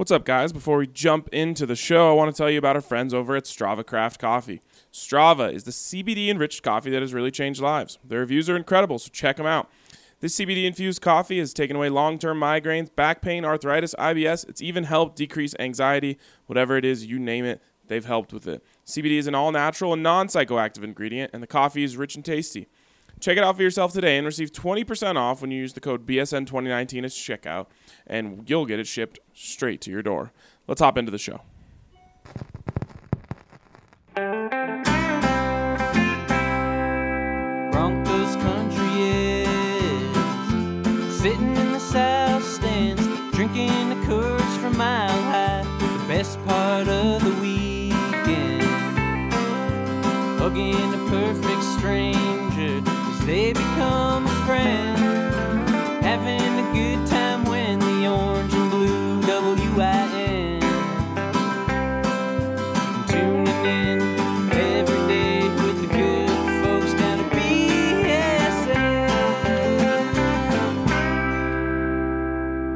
What's up, guys? Before we jump into the show, I want to tell you about our friends over at Strava Craft Coffee. Strava is the CBD enriched coffee that has really changed lives. Their reviews are incredible, so check them out. This CBD infused coffee has taken away long term migraines, back pain, arthritis, IBS. It's even helped decrease anxiety. Whatever it is, you name it, they've helped with it. CBD is an all natural and non psychoactive ingredient, and the coffee is rich and tasty. Check it out for yourself today and receive 20% off when you use the code BSN2019 at checkout, and you'll get it shipped straight to your door. Let's hop into the show.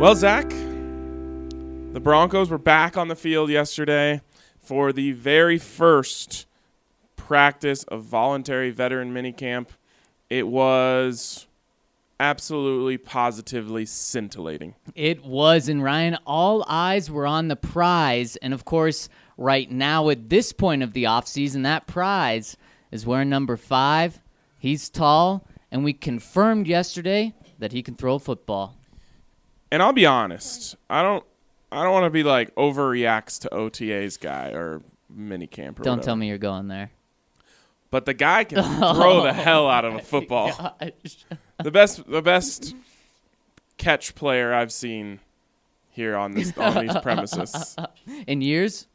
Well, Zach, the Broncos were back on the field yesterday for the very first practice of voluntary veteran minicamp. It was absolutely positively scintillating. It was, and Ryan, all eyes were on the prize. And of course, right now at this point of the offseason, that prize is wearing number five. He's tall, and we confirmed yesterday that he can throw a football. And I'll be honest, I don't I don't want to be like overreacts to OTA's guy or minicamp or Don't whatever. tell me you're going there. But the guy can throw the hell out of a football. Gosh. The best the best catch player I've seen here on this on these premises In years?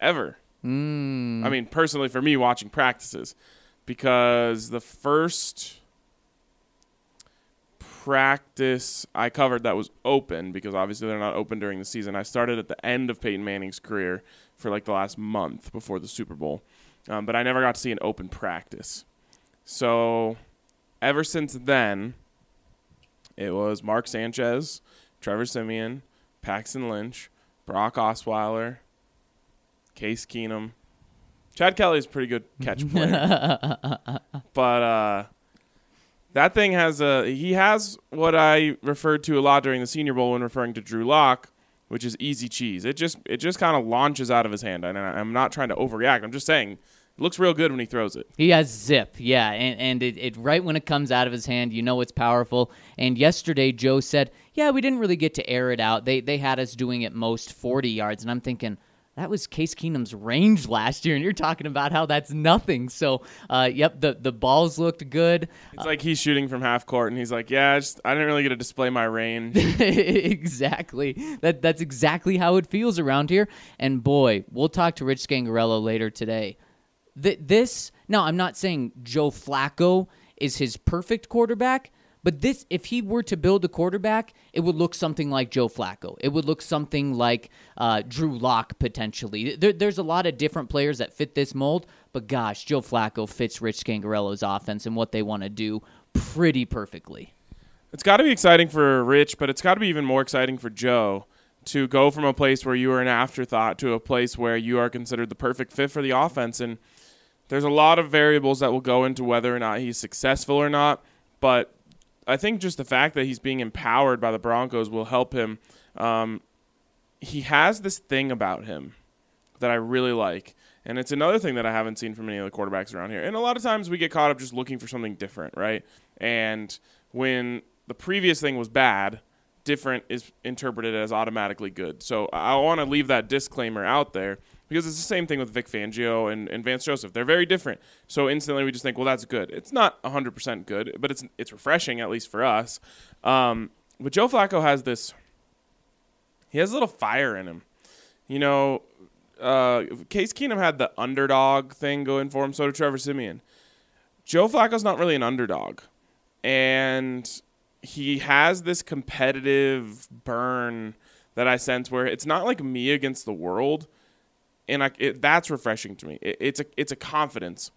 ever. Mm. I mean, personally, for me, watching practices, because the first practice I covered that was open, because obviously they're not open during the season. I started at the end of Peyton Manning's career for like the last month before the Super Bowl, um, but I never got to see an open practice. So, ever since then, it was Mark Sanchez, Trevor Siemian, Paxton Lynch, Brock Osweiler, Case Keenum. Chad Kelly is a pretty good catch player. but uh, that thing has a he has what I referred to a lot during the Senior Bowl when referring to Drew Lock, which is easy cheese. It just it just kind of launches out of his hand, and I'm not trying to overreact. I'm just saying it looks real good when he throws it. He has zip, yeah, and, and it, it right when it comes out of his hand, you know it's powerful. And yesterday, Joe said, "Yeah, we didn't really get to air it out. They they had us doing at most 40 yards." And I'm thinking that was Case Keenum's range last year, and you're talking about how that's nothing. So, uh, yep, the the balls looked good. It's like he's shooting from half court, and he's like, "Yeah, I, just, I didn't really get to display my range." exactly. That that's exactly how it feels around here. And boy, we'll talk to Rich Scangarello later today. Th- this now, I'm not saying Joe Flacco is his perfect quarterback, but this, if he were to build a quarterback, it would look something like Joe Flacco. It would look something like uh, Drew Lock potentially. There, there's a lot of different players that fit this mold, but gosh, Joe Flacco fits Rich Scangarello's offense and what they want to do pretty perfectly. It's got to be exciting for Rich, but it's got to be even more exciting for Joe to go from a place where you were an afterthought to a place where you are considered the perfect fit for the offense. And there's a lot of variables that will go into whether or not he's successful or not. But I think just the fact that he's being empowered by the Broncos will help him. Um, he has this thing about him that I really like. And it's another thing that I haven't seen from any of the quarterbacks around here. And a lot of times we get caught up just looking for something different, right? And when the previous thing was bad, different is interpreted as automatically good. So I want to leave that disclaimer out there because it's the same thing with Vic Fangio and, and Vance Joseph. They're very different. So instantly we just think, well, that's good. It's not 100% good, but it's it's refreshing, at least for us. Um, but Joe Flacco has this, he has a little fire in him. You know, uh, Case Keenum had the underdog thing going for him, so did Trevor Siemian. Joe Flacco's not really an underdog. And he has this competitive burn that I sense where it's not like me against the world, and I, it, that's refreshing to me. It, it's a it's a confidence,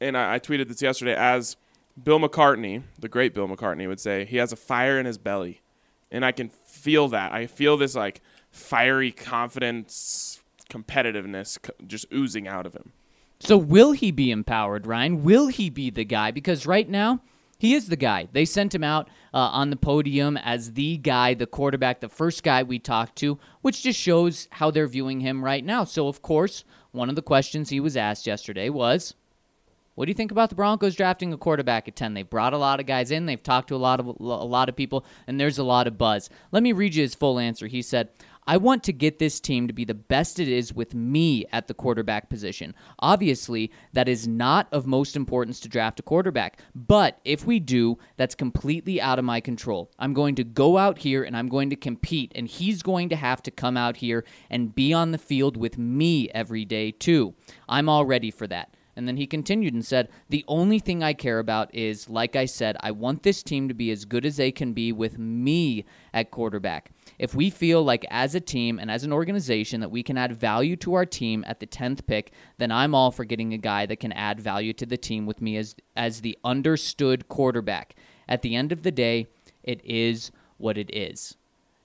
and I, I tweeted this yesterday as Bill McCartney, the great Bill McCartney, would say he has a fire in his belly, and I can feel that. I feel this like fiery confidence, competitiveness just oozing out of him. So will he be empowered, Ryan? Will he be the guy? Because right now, he is the guy. They sent him out uh, on the podium as the guy, the quarterback, the first guy we talked to, which just shows how they're viewing him right now. So, of course, one of the questions he was asked yesterday was, what do you think about the Broncos drafting a quarterback at 10? They've brought a lot of guys in, they've talked to a lot of a lot of people, and there's a lot of buzz. Let me read you his full answer. He said, I want to get this team to be the best it is with me at the quarterback position. Obviously, that is not of most importance to draft a quarterback, but if we do, that's completely out of my control. I'm going to go out here and I'm going to compete, and he's going to have to come out here and be on the field with me every day, too. I'm all ready for that. And then he continued and said, The only thing I care about is, like I said, I want this team to be as good as they can be with me at quarterback. If we feel like as a team and as an organization that we can add value to our team at the 10th pick, then I'm all for getting a guy that can add value to the team with me as, as the understood quarterback. At the end of the day, it is what it is.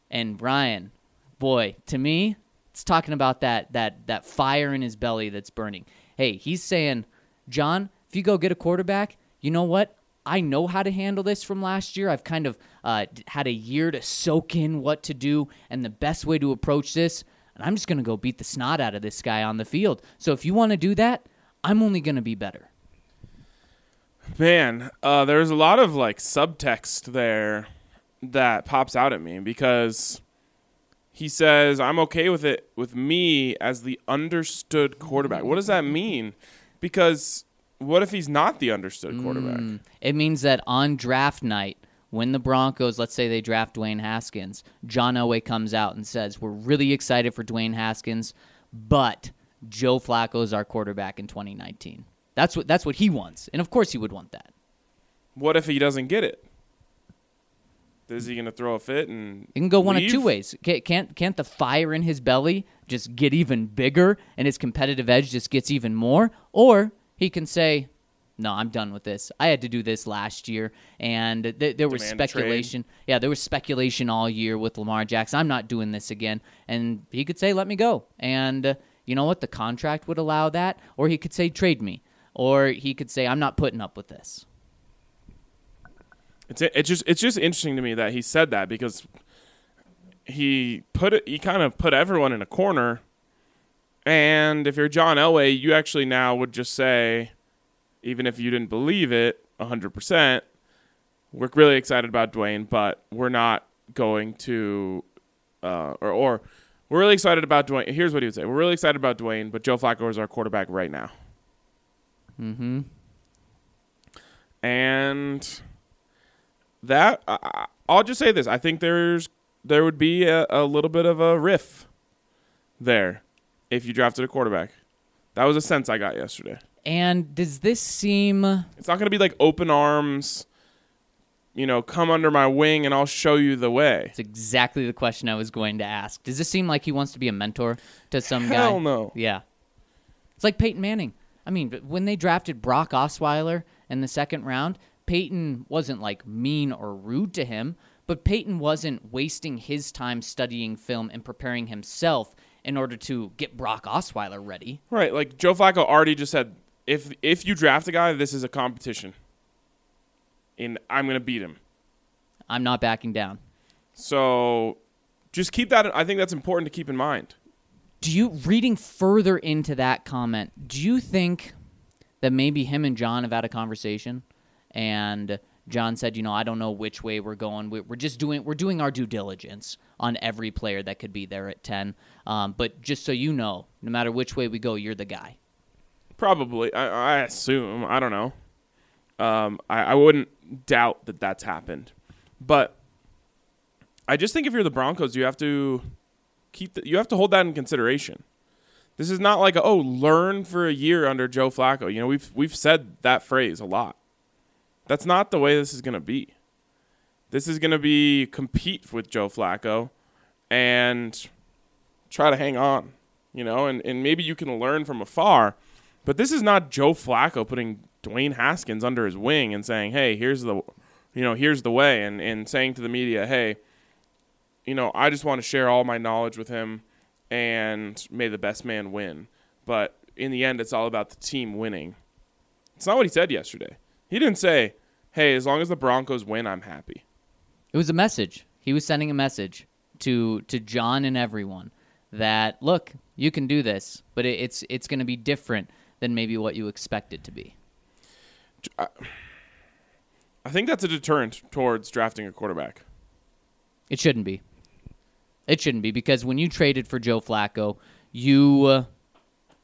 And Brian, boy, to me, it's talking about that that that fire in his belly that's burning hey, he's saying, John, if you go get a quarterback, you know what? I know how to handle this from last year. I've kind of uh, had a year to soak in what to do and the best way to approach this. And I'm just going to go beat the snot out of this guy on the field. So if you want to do that, I'm only going to be better. Man, uh, there's a lot of like subtext there that pops out at me because he says, I'm okay with it with me as the understood quarterback. What does that mean? Because what if he's not the understood quarterback? Mm, it means that on draft night, when the Broncos, let's say they draft Dwayne Haskins, John Elway comes out and says, We're really excited for Dwayne Haskins, but Joe Flacco is our quarterback in 2019. That's what that's what he wants. And of course he would want that. What if he doesn't get it? Is he going to throw a fit and? It can go one of two ways. Can't can't the fire in his belly just get even bigger and his competitive edge just gets even more, or he can say, "No, I'm done with this. I had to do this last year, and th- there was Demand speculation. Yeah, there was speculation all year with Lamar Jackson. I'm not doing this again." And he could say, "Let me go," and uh, you know what? The contract would allow that, or he could say, "Trade me," or he could say, "I'm not putting up with this." It's it's just it's just interesting to me that he said that because he put it he kind of put everyone in a corner. And if you're John Elway, you actually now would just say, even if you didn't believe it 100%, we're really excited about Dwayne, but we're not going to, uh, or, or we're really excited about Dwayne. Here's what he would say: We're really excited about Dwayne, but Joe Flacco is our quarterback right now. Mm-hmm. And that I, will just say this: I think there's there would be a, a little bit of a riff there if you drafted a quarterback. That was a sense I got yesterday. And does this seem? It's not going to be like open arms. You know, come under my wing and I'll show you the way. It's exactly the question I was going to ask. Does this seem like he wants to be a mentor to some Hell guy? Hell no. Yeah. It's like Peyton Manning. I mean, when they drafted Brock Osweiler in the second round, Peyton wasn't like mean or rude to him, but Peyton wasn't wasting his time studying film and preparing himself in order to get Brock Osweiler ready. Right, like Joe Flacco already just said, if if you draft a guy, this is a competition, and I'm gonna beat him. I'm not backing down. So, just keep that. I think that's important to keep in mind. Do you reading further into that comment? Do you think that maybe him and John have had a conversation? and John said, you know, I don't know which way we're going. We're just doing we're doing our due diligence on every player that could be there at ten. Um, but just so you know, no matter which way we go, you're the guy. Probably, I, I assume. I don't know. Um, I, I wouldn't doubt that that's happened, but I just think if you're the Broncos, you have to keep the, you have to hold that in consideration. This is not like a, oh, learn for a year under Joe Flacco. You know, we've we've said that phrase a lot. That's not the way this is going to be. This is going to be compete with Joe Flacco and try to hang on, you know, and, and maybe you can learn from afar. But this is not Joe Flacco putting Dwayne Haskins under his wing and saying, hey, here's the, you know, here's the way, and, and saying to the media, hey, you know, I just want to share all my knowledge with him and may the best man win. But in the end, it's all about the team winning. It's not what he said yesterday. He didn't say, hey, as long as the Broncos win, I'm happy. It was a message. He was sending a message to to John and everyone that look, you can do this, but it, it's it's going to be different than maybe what you expect it to be. I think that's a deterrent towards drafting a quarterback. It shouldn't be. It shouldn't be because when you traded for Joe Flacco, you uh,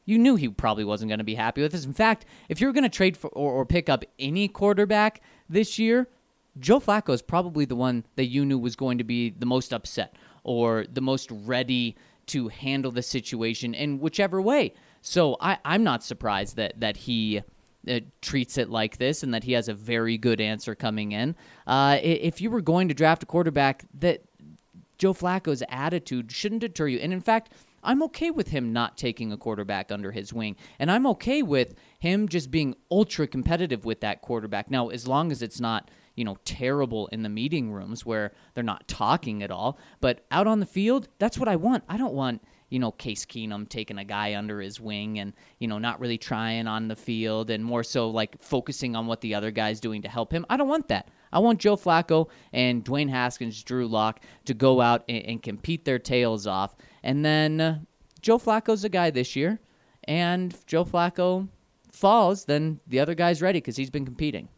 you knew he probably wasn't going to be happy with this. In fact, if you were going to trade for or, or pick up any quarterback this year, Joe Flacco is probably the one that you knew was going to be the most upset or the most ready to handle the situation in whichever way. So I, I'm not surprised that that he uh, treats it like this and that he has a very good answer coming in. Uh, if you were going to draft a quarterback, that Joe Flacco's attitude shouldn't deter you. And in fact, I'm okay with him not taking a quarterback under his wing. And I'm okay with him just being ultra competitive with that quarterback. Now, as long as it's not, you know, terrible in the meeting rooms where they're not talking at all, but out on the field, that's what I want. I don't want, you know, Case Keenum taking a guy under his wing and, you know, not really trying on the field and more so like focusing on what the other guy's doing to help him. I don't want that. I want Joe Flacco and Dwayne Haskins, Drew Lock to go out and, and compete their tails off. And then uh, Joe Flacco's a guy this year. And Joe Flacco falls, then the other guy's ready because he's been competing.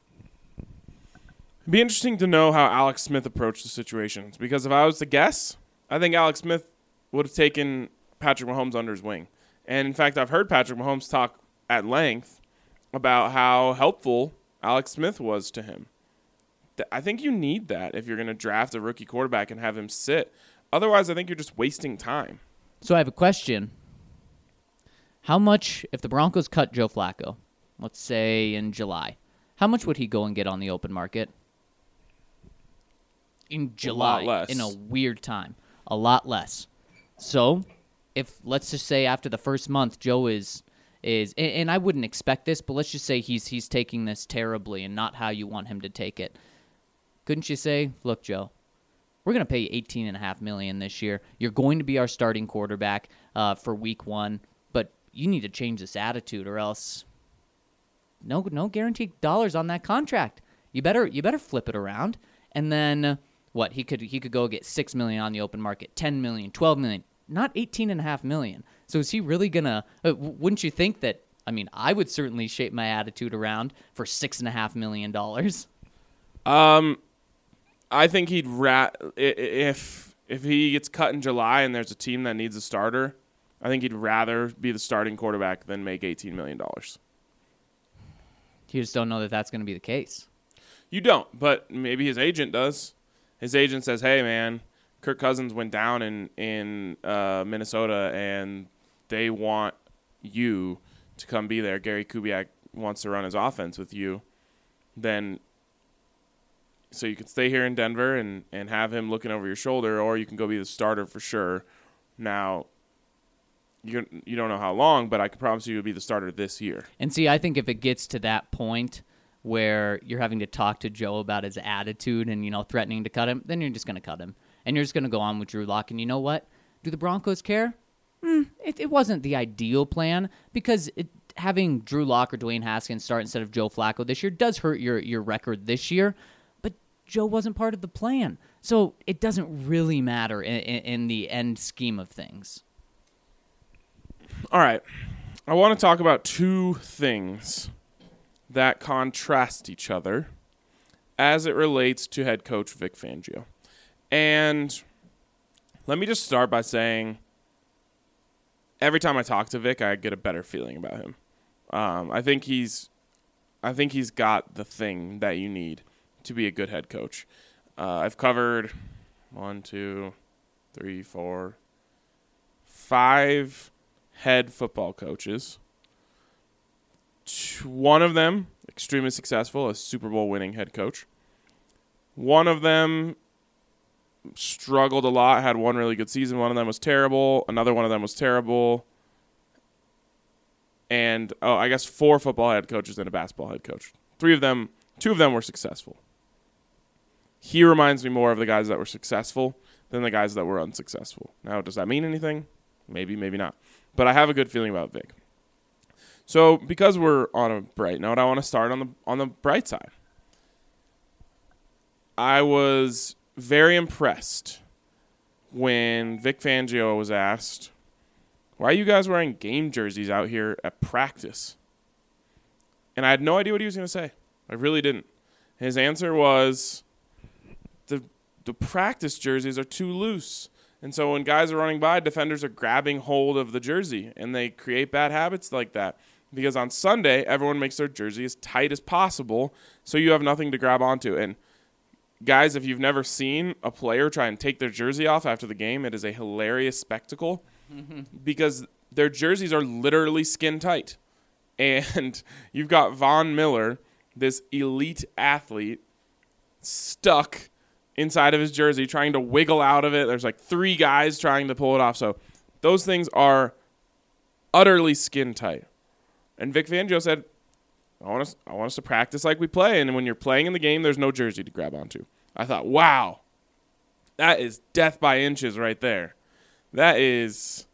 It'd be interesting to know how Alex Smith approached the situations because if I was to guess, I think Alex Smith would have taken Patrick Mahomes under his wing. And in fact, I've heard Patrick Mahomes talk at length about how helpful Alex Smith was to him. I think you need that if you're going to draft a rookie quarterback and have him sit. Otherwise, I think you're just wasting time. So I have a question. How much, if the Broncos cut Joe Flacco, let's say in July, how much would he go and get on the open market? In July, less. in a weird time, a lot less. So, if let's just say after the first month, Joe is is, and, and I wouldn't expect this, but let's just say he's he's taking this terribly and not how you want him to take it. Couldn't you say, look, Joe, we're going to pay you eighteen and a half million this year. You're going to be our starting quarterback uh, for Week One, but you need to change this attitude, or else no no guaranteed dollars on that contract. You better you better flip it around, and then what he could he could go get six million on the open market, 10 million, 12 million, not eighteen and a half million. So is he really gonna? Uh, wouldn't you think that? I mean, I would certainly shape my attitude around for six and a half million dollars. Um, I think he'd rat if if he gets cut in July and there's a team that needs a starter. I think he'd rather be the starting quarterback than make eighteen million dollars. You just don't know that that's going to be the case. You don't, but maybe his agent does. His agent says, "Hey, man, Kirk Cousins went down in in uh, Minnesota, and they want you to come be there. Gary Kubiak wants to run his offense with you. Then, so you can stay here in Denver and and have him looking over your shoulder, or you can go be the starter for sure. Now." You, you don't know how long, but I can promise you you'll be the starter this year. And see, I think if it gets to that point where you're having to talk to Joe about his attitude and you know threatening to cut him, then you're just going to cut him, and you're just going to go on with Drew Lock. And you know what? Do the Broncos care? Hmm, it, it wasn't the ideal plan because it, having Drew Lock or Dwayne Haskins start instead of Joe Flacco this year does hurt your your record this year. But Joe wasn't part of the plan, so it doesn't really matter in, in, in the end scheme of things. All right. I want to talk about two things that contrast each other as it relates to head coach Vic Fangio. And let me just start by saying every time I talk to Vic, I get a better feeling about him. Um, I think he's I think he's got the thing that you need to be a good head coach. Uh, I've covered one, two, three, four, five head football coaches. One of them extremely successful, a Super Bowl winning head coach. One of them struggled a lot, had one really good season. One of them was terrible. Another one of them was terrible. And oh, I guess four football head coaches and a basketball head coach. Three of them, two of them were successful. He reminds me more of the guys that were successful than the guys that were unsuccessful. Now, does that mean anything? Maybe, maybe not. But I have a good feeling about Vic. So, because we're on a bright note, I want to start on the on the bright side. I was very impressed when Vic Fangio was asked, "Why are you guys wearing game jerseys out here at practice?" And I had no idea what he was going to say. I really didn't. His answer was, "the The practice jerseys are too loose." And so when guys are running by, defenders are grabbing hold of the jersey and they create bad habits like that. Because on Sunday, everyone makes their jersey as tight as possible so you have nothing to grab onto. And guys, if you've never seen a player try and take their jersey off after the game, it is a hilarious spectacle because their jerseys are literally skin tight. And you've got Von Miller, this elite athlete, stuck inside of his jersey trying to wiggle out of it. There's like three guys trying to pull it off. So those things are utterly skin tight. And Vic Fangio said, I want us I want us to practice like we play and when you're playing in the game there's no jersey to grab onto. I thought, "Wow. That is death by inches right there. That is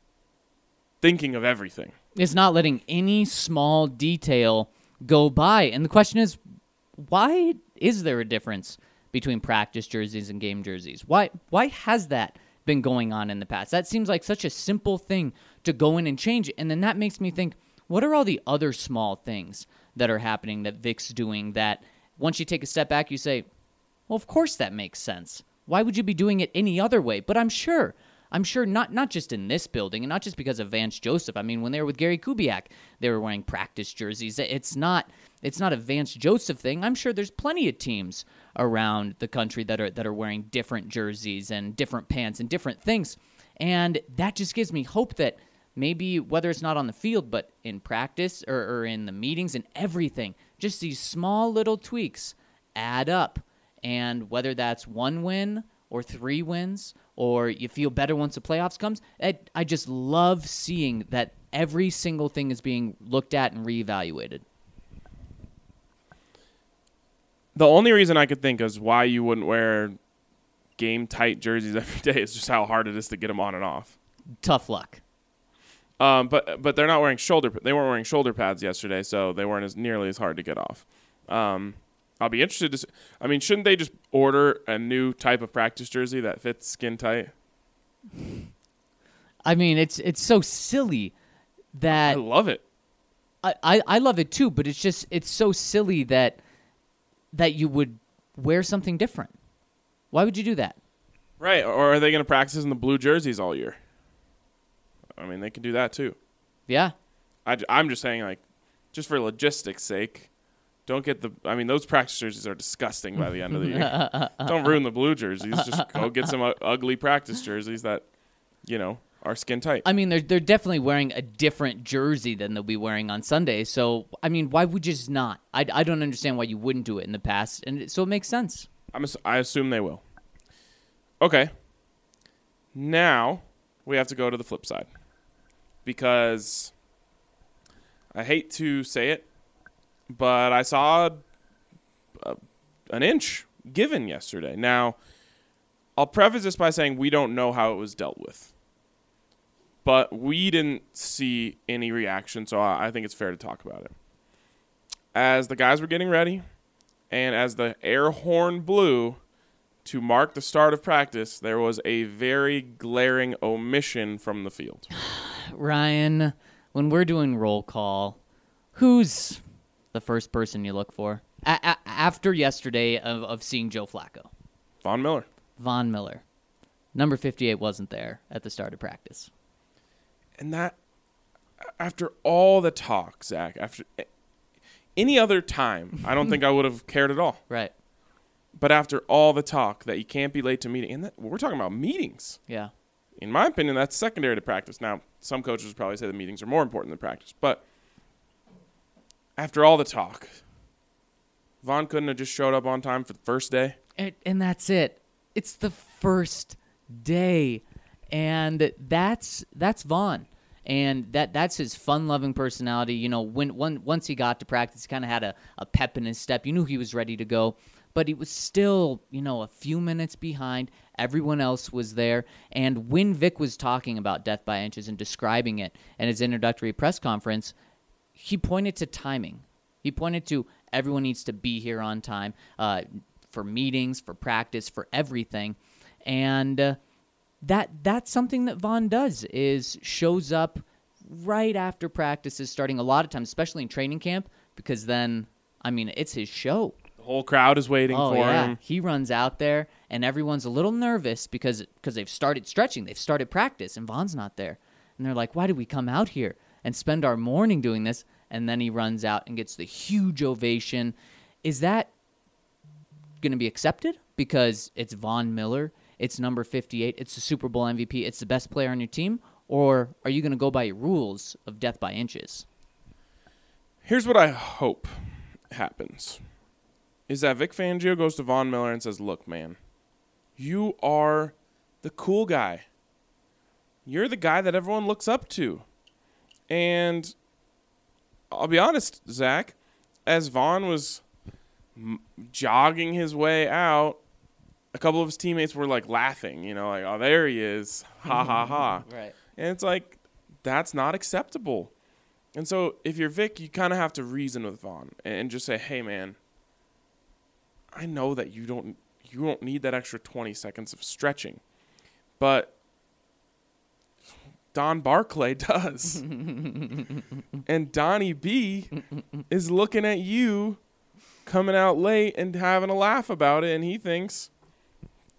thinking of everything." It's not letting any small detail go by. And the question is, why is there a difference between practice jerseys and game jerseys? Why why has that been going on in the past? That seems like such a simple thing to go in and change. And then that makes me think, what are all the other small things that are happening that Vic's doing that once you take a step back, you say, well, of course that makes sense. Why would you be doing it any other way? But I'm sure, I'm sure not not just in this building and not just because of Vance Joseph. I mean, when they were with Gary Kubiak, they were wearing practice jerseys. It's not it's not a Vance Joseph thing. I'm sure there's plenty of teams around the country that are that are wearing different jerseys and different pants and different things. And that just gives me hope that maybe whether it's not on the field, but in practice or, or in the meetings and everything, just these small little tweaks add up. And whether that's one win or three wins, or you feel better once the playoffs comes, I, I just love seeing that every single thing is being looked at and reevaluated. The only reason I could think is why you wouldn't wear game tight jerseys every day is just how hard it is to get them on and off. Tough luck. Um, but but they're not wearing shoulder. They weren't wearing shoulder pads yesterday, so they weren't as nearly as hard to get off. Um, I'll be interested to. See, I mean, shouldn't they just order a new type of practice jersey that fits skin tight? I mean, it's it's so silly that I love it. I, I, I love it too, but it's just it's so silly that that you would wear something different. Why would you do that? Right? Or are they going to practice in the blue jerseys all year? I mean, they can do that too. Yeah. I, am just saying, like, just for logistics' sake, don't get the. I mean, those practice jerseys are disgusting by the end of the year. don't ruin the blue jerseys. Just go get some ugly practice jerseys that, you know, are skin tight. I mean, they're they're definitely wearing a different jersey than they'll be wearing on Sunday. So, I mean, why would you just not? I, I don't understand why you wouldn't do it in the past, and it, so it makes sense. I'm ass- I assume they will. Okay. Now we have to go to the flip side because I hate to say it, but I saw a, an inch given yesterday. Now, I'll preface this by saying we don't know how it was dealt with, but we didn't see any reaction, so I I think it's fair to talk about it. As the guys were getting ready, and as the air horn blew to mark the start of practice, there was a very glaring omission from the field. Ryan, when we're doing roll call, who's the first person you look for a- a- after yesterday of, of seeing Joe Flacco? Von Miller. Von Miller, number fifty-eight, wasn't there at the start of practice. And that, after all the talk, Zach, after any other time, I don't think I would have cared at all. Right. But after all the talk that you can't be late to meeting, and that, we're talking about meetings. Yeah. In my opinion, that's secondary to practice. Now, some coaches probably say the meetings are more important than practice, but after all the talk, Von couldn't have just showed up on time for the first day. And, and that's it. It's the first day, and that's that's Von, and that that's his fun-loving personality. You know, when, when once he got to practice, he kind of had a, a pep in his step. You knew he was ready to go, but he was still, you know, a few minutes behind. Everyone else was there. And when Vic was talking about death by inches and describing it in his introductory press conference, he pointed to timing. He pointed to everyone needs to be here on time uh, for meetings, for practice, for everything, and uh, that that's something that Von does is shows up right after practices starting a lot of times, especially in training camp, because then I mean it's his show. The whole crowd is waiting Oh for yeah, him. he runs out there, and everyone's a little nervous because because they've started stretching, they've started practice, and Von's not there, and they're like, "Why did we come out here and spend our morning doing this?" And then he runs out and gets the huge ovation. Is that going to be accepted because it's Von Miller, it's number fifty-eight, it's the Super Bowl MVP, it's the best player on your team, or are you going to go by rules of death by inches? Here's what I hope happens is that Vic Fangio goes to Von Miller and says, Look, man, you are the cool guy. You're the guy that everyone looks up to. And I'll be honest, Zach, as Von was m- jogging his way out, a couple of his teammates were like laughing, you know, like, oh, there he is. Ha ha mm-hmm. ha. Right. And it's like, that's not acceptable. And so if you're Vic, you kind of have to reason with Von and just say, "Hey, man, I know that you don't you don't need that extra 20 seconds of stretching, but Don Barclay does, and Donnie B is looking at you coming out late and having a laugh about it, and he thinks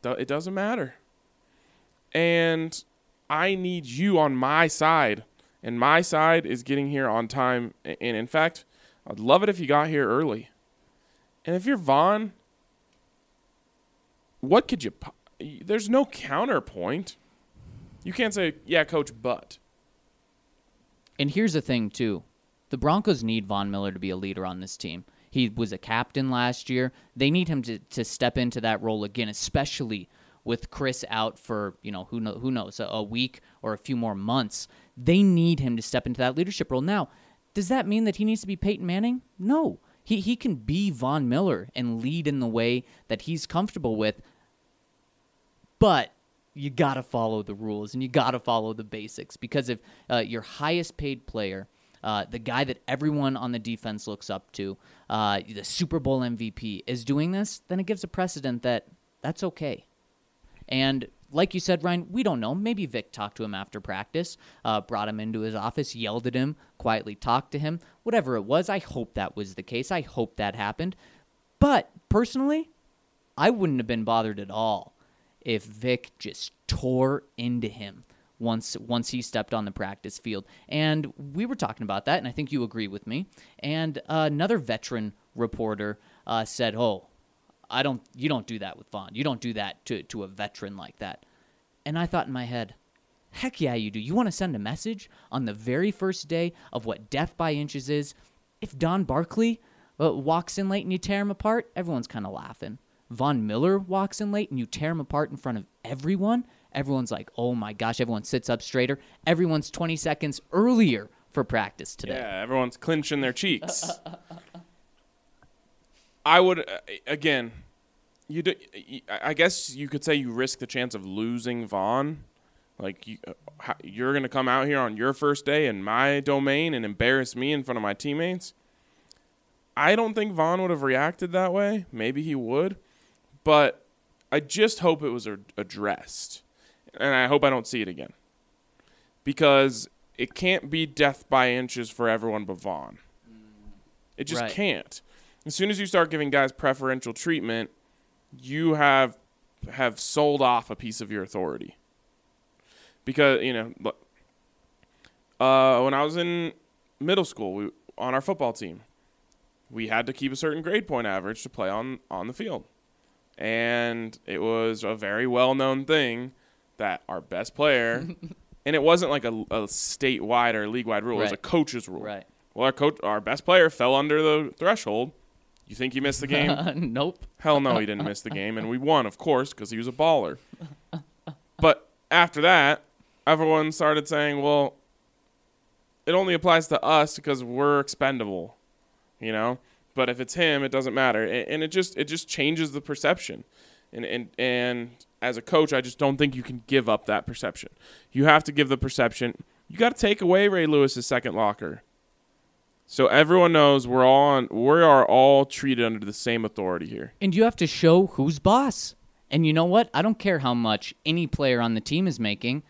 it doesn't matter." And I need you on my side. And my side is getting here on time. And in fact, I'd love it if you got here early. And if you're Von, what could you. There's no counterpoint. You can't say, yeah, coach, but. And here's the thing, too. The Broncos need Von Miller to be a leader on this team. He was a captain last year. They need him to, to step into that role again, especially with Chris out for, you know, who, know, who knows, a, a week or a few more months. They need him to step into that leadership role. Now, does that mean that he needs to be Peyton Manning? No. He, he can be Von Miller and lead in the way that he's comfortable with, but you got to follow the rules and you got to follow the basics because if uh, your highest paid player, uh, the guy that everyone on the defense looks up to, uh, the Super Bowl MVP, is doing this, then it gives a precedent that that's okay. And like you said, Ryan, we don't know. Maybe Vic talked to him after practice, uh, brought him into his office, yelled at him, quietly talked to him. Whatever it was, I hope that was the case. I hope that happened. But personally, I wouldn't have been bothered at all if Vic just tore into him once once he stepped on the practice field. And we were talking about that, and I think you agree with me. And uh, another veteran reporter uh, said, "Oh, I don't. You don't do that with Von. You don't do that to to a veteran like that." And I thought in my head, heck yeah, you do. You want to send a message on the very first day of what death by inches is? If Don Barclay uh, walks in late and you tear him apart, everyone's kind of laughing. Von Miller walks in late and you tear him apart in front of everyone, everyone's like, oh my gosh, everyone sits up straighter. Everyone's 20 seconds earlier for practice today. Yeah, everyone's clenching their cheeks. I would uh, again. You, do, I guess you could say you risk the chance of losing Von. Like you, uh, you're going to come out here on your first day in my domain and embarrass me in front of my teammates. I don't think Von would have reacted that way. Maybe he would, but I just hope it was addressed, and I hope I don't see it again because it can't be death by inches for everyone but Von. It just Right. can't. As soon as you start giving guys preferential treatment, you have have sold off a piece of your authority. Because you know, look, uh, when I was in middle school, we on our football team, we had to keep a certain grade point average to play on on the field, and it was a very well known thing that our best player, and it wasn't like a, a statewide or league wide rule; it was a coach's rule. Right. Well, our coach, our best player, fell under the threshold. You think he missed the game? nope. Hell no, he didn't miss the game, and we won, of course, because he was a baller. But after that, everyone started saying, "Well, it only applies to us because we're expendable," you know. But if it's him, it doesn't matter, and it just it just changes the perception. And and and as a coach, I just don't think you can give up that perception. You have to give the perception. You got to take away Ray Lewis's second locker. So everyone knows we're all on, we are all treated under the same authority here. And you have to show who's boss. And you know what? I don't care how much any player on the team is making.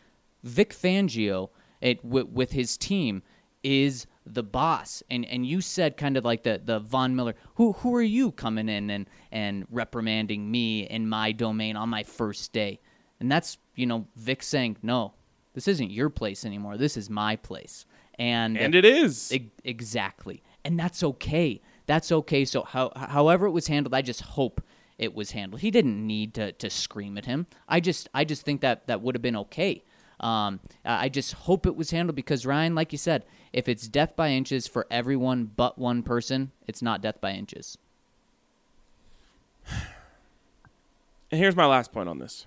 Vic Fangio, it, with his team, is the boss. And and you said kind of like the the Von Miller. Who who are you coming in and and reprimanding me in my domain on my first day? And that's you know Vic saying no, this isn't your place anymore. This is my place. And And it is. E- exactly. And that's okay. That's okay. So, how, however it was handled, I just hope it was handled. He didn't need to, to scream at him. I just I just think that that would have been okay. Um, I just hope it was handled because Ryan, like you said, if it's death by inches for everyone but one person, it's not death by inches. And here's my last point on this.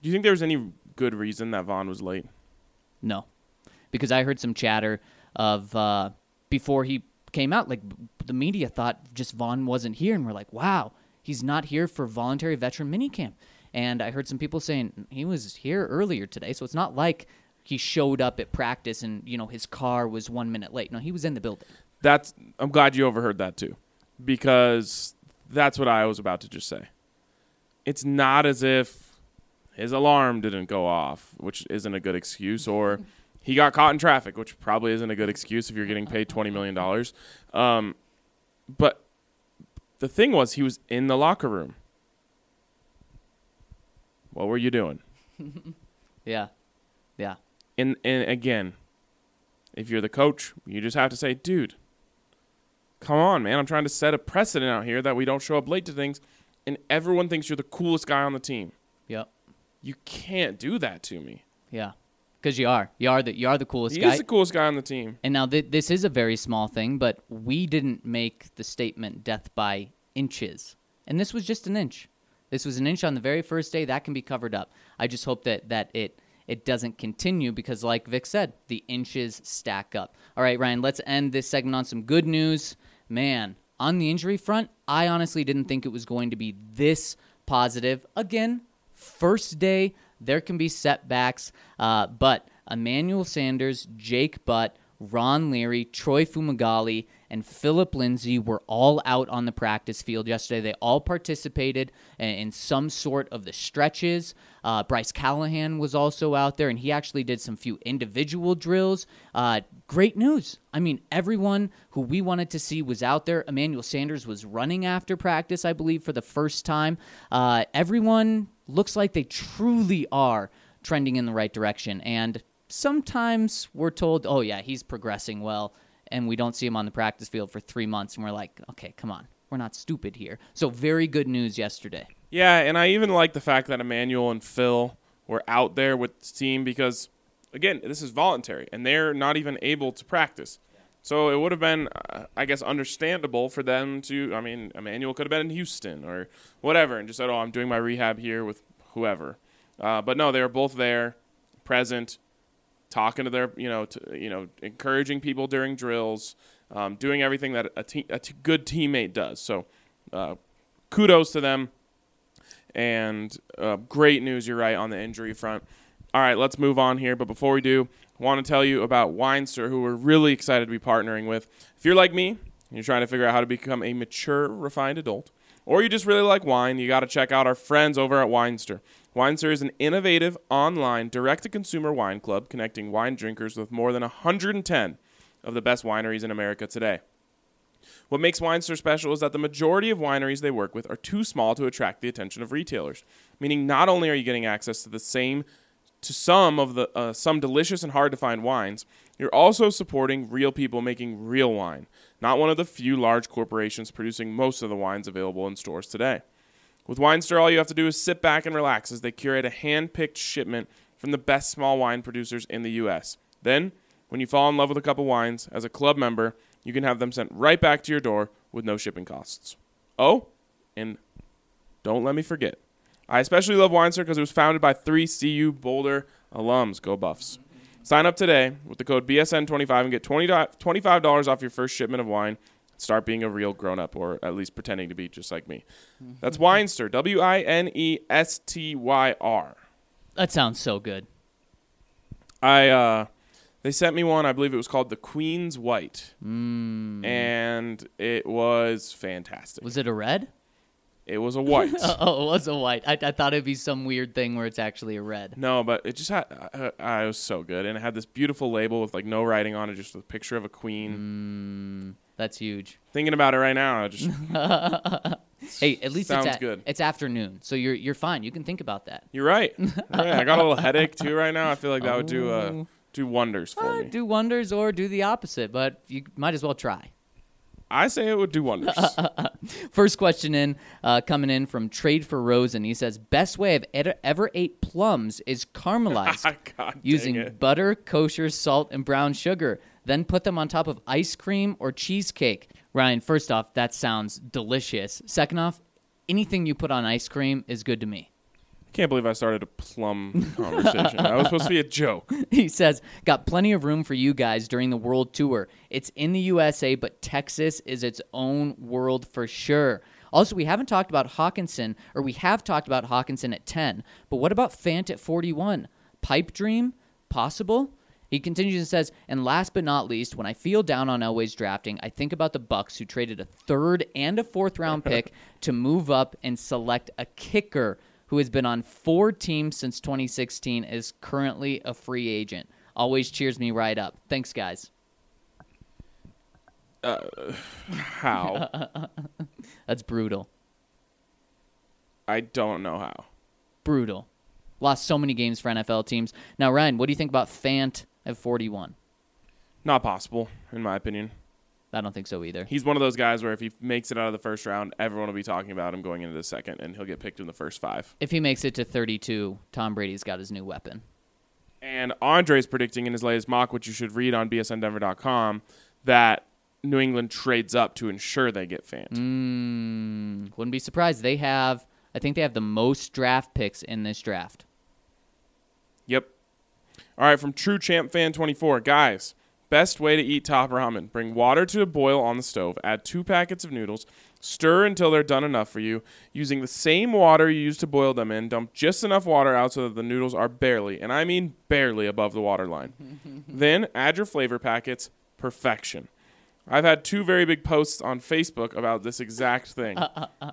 Do you think there was any good reason that Von was late? No, because I heard some chatter of uh, before he came out, like the media thought just Von wasn't here, and we're like, wow, he's not here for voluntary veteran minicamp. And I heard some people saying he was here earlier today, so it's not like he showed up at practice and you know his car was one minute late. No, he was in the building. That's I'm glad you overheard that too. Because that's what I was about to just say. It's not as if his alarm didn't go off, which isn't a good excuse, or he got caught in traffic, which probably isn't a good excuse if you're getting paid twenty million dollars. Um, but the thing was, he was in the locker room. What were you doing? Yeah, yeah, And and again, if you're the coach, you just have to say, dude, come on, man. I'm trying to set a precedent out here that we don't show up late to things, and everyone thinks you're the coolest guy on the team. yep, You can't do that to me. yeah. Because you are, you are the you are the coolest He guy. is the coolest guy on the team. And now th- this is a very small thing, but we didn't make the statement death by inches. And this was just an inch. This was an inch on the very first day. That can be covered up. I just hope that, that it it doesn't continue because, like Vic said, the inches stack up. All right, Ryan, let's end this segment on some good news. Man, on the injury front, I honestly didn't think it was going to be this positive. Again, first day, there can be setbacks, uh, but Emmanuel Sanders, Jake Butt, Ron Leary, Troy Fumagalli, and Philip Lindsay were all out on the practice field yesterday. They all participated in, some sort of the stretches. Uh, Bryce Callahan was also out there, and he actually did some few individual drills. Uh, great news. I mean, everyone who we wanted to see was out there. Emmanuel Sanders was running after practice, I believe, for the first time. Uh, everyone looks like they truly are trending in the right direction. And sometimes we're told, oh, yeah, he's progressing well, and we don't see him on the practice field for three months, and we're like, okay, come on. We're not stupid here. So, very good news yesterday. Yeah, and I even like the fact that Emmanuel and Phil were out there with the team because, again, this is voluntary, and they're not even able to practice. So it would have been, uh, I guess, understandable for them to. I mean, Emmanuel could have been in Houston or whatever, and just said, "Oh, I'm doing my rehab here with whoever." Uh, but no, they were both there, present, talking to their, you know, to, you know, encouraging people during drills, um, doing everything that a, te- a t- good teammate does. So, uh, kudos to them. And uh, great news, you're right, on the injury front. All right, let's move on here. But before we do, I want to tell you about Winestyr, who we're really excited to be partnering with. If you're like me, and you're trying to figure out how to become a mature, refined adult, or you just really like wine, you got to check out our friends over at Winestyr. Winestyr is an innovative online direct to consumer wine club connecting wine drinkers with more than 110 of the best wineries in America today. What makes Winestyr special is that the majority of wineries they work with are too small to attract the attention of retailers. Meaning, not only are you getting access to the same, to some of the uh, some delicious and hard to find wines, you're also supporting real people making real wine, not one of the few large corporations producing most of the wines available in stores today. With Winestyr, all you have to do is sit back and relax as they curate a hand-picked shipment from the best small wine producers in the U.S. Then, when you fall in love with a cup of wines, as a club member, you can have them sent right back to your door with no shipping costs. Oh, and don't let me forget, I especially love Winestyr because it was founded by three CU Boulder alums. Go Buffs. Sign up today with the code BSN25 and get $20, $25 off your first shipment of wine. Start being a real grown up, or at least pretending to be just like me. That's Winestyr. W I N E S T Y R. That sounds so good. I uh, they sent me one. I believe it was called the Queen's White, and it was fantastic. Was it a red? It was a white. oh, it was a white. I, I thought it'd be some weird thing where it's actually a red. No, but it just had. Uh, uh, it was so good, and it had this beautiful label with like no writing on it, just a picture of a queen. That's huge. Thinking about it right now, I just Hey, at least Sounds it's good. It's afternoon, so you're you're fine. You can think about that. you're right. You're right. I got a little headache too right now. I feel like that would do uh, Oh. do wonders for Uh, me. do wonders or do the opposite, but you might as well try. I say it would do wonders. First question in, uh, coming in from Trade for Rosen. He says, best way I've ever, ever ate plums is caramelized God dang using it. butter, kosher, salt, and brown sugar. Then put them on top of ice cream or cheesecake. Ryan, first off, that sounds delicious. Second off, anything you put on ice cream is good to me. I Can't believe I started a plum conversation. that was supposed to be a joke. He says, got plenty of room for you guys during the world tour. It's in the USA, but Texas is its own world for sure. Also, we haven't talked about Hockenson, or we have talked about Hockenson at 10, but what about Fant at 41? Pipe dream? Possible? He continues and says, and last but not least, when I feel down on Elway's drafting, I think about the Bucks who traded a third and a fourth round pick to move up and select a kicker who has been on four teams since 2016 is currently a free agent. Always cheers me right up. Thanks, guys. Uh, how? That's brutal. I don't know how. Brutal. Lost so many games for NFL teams. Now, Ryan, what do you think about Fant at 41? Not possible, in my opinion. I don't think so either. He's one of those guys where if he makes it out of the first round, everyone will be talking about him going into the second, and he'll get picked in the first five. If he makes it to 32, Tom Brady's got his new weapon. And Andre's predicting in his latest mock, which you should read on bsndenver.com, that New England trades up to ensure they get Fant. Mm, wouldn't be surprised. They have, I think they have the most draft picks in this draft. Yep. All right, from True Champ Fan 24. Guys, best way to eat top ramen. Bring water to a boil on the stove. Add two packets of noodles. Stir until they're done enough for you. Using the same water you used to boil them in, dump just enough water out so that the noodles are barely, and I mean barely, above the water line. then add your flavor packets. Perfection. I've had two very big posts on Facebook about this exact thing. Uh, uh, uh.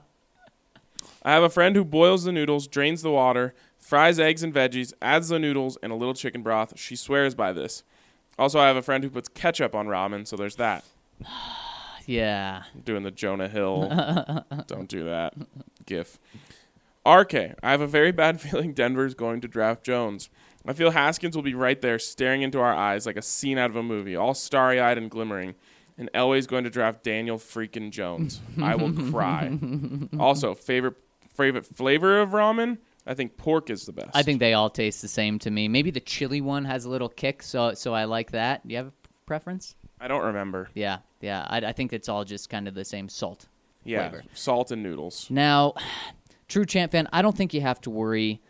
I have a friend who boils the noodles, drains the water, fries eggs and veggies, adds the noodles and a little chicken broth. She swears by this. Also, I have a friend who puts ketchup on ramen, so there's that. Yeah. Doing the Jonah Hill. Don't do that. GIF. RK, I have a very bad feeling Denver's going to draft Jones. I feel Haskins will be right there, staring into our eyes like a scene out of a movie, all starry eyed and glimmering. And Elway's going to draft Daniel freaking Jones. I will cry. Also, favorite favorite flavor of ramen? I think pork is the best. I think they all taste the same to me. Maybe the chili one has a little kick, so so I like that. Do you have a preference? I don't remember. Yeah, yeah. I, I think it's all just kind of the same salt Yeah, flavor. salt and noodles. Now, true champ fan, I don't think you have to worry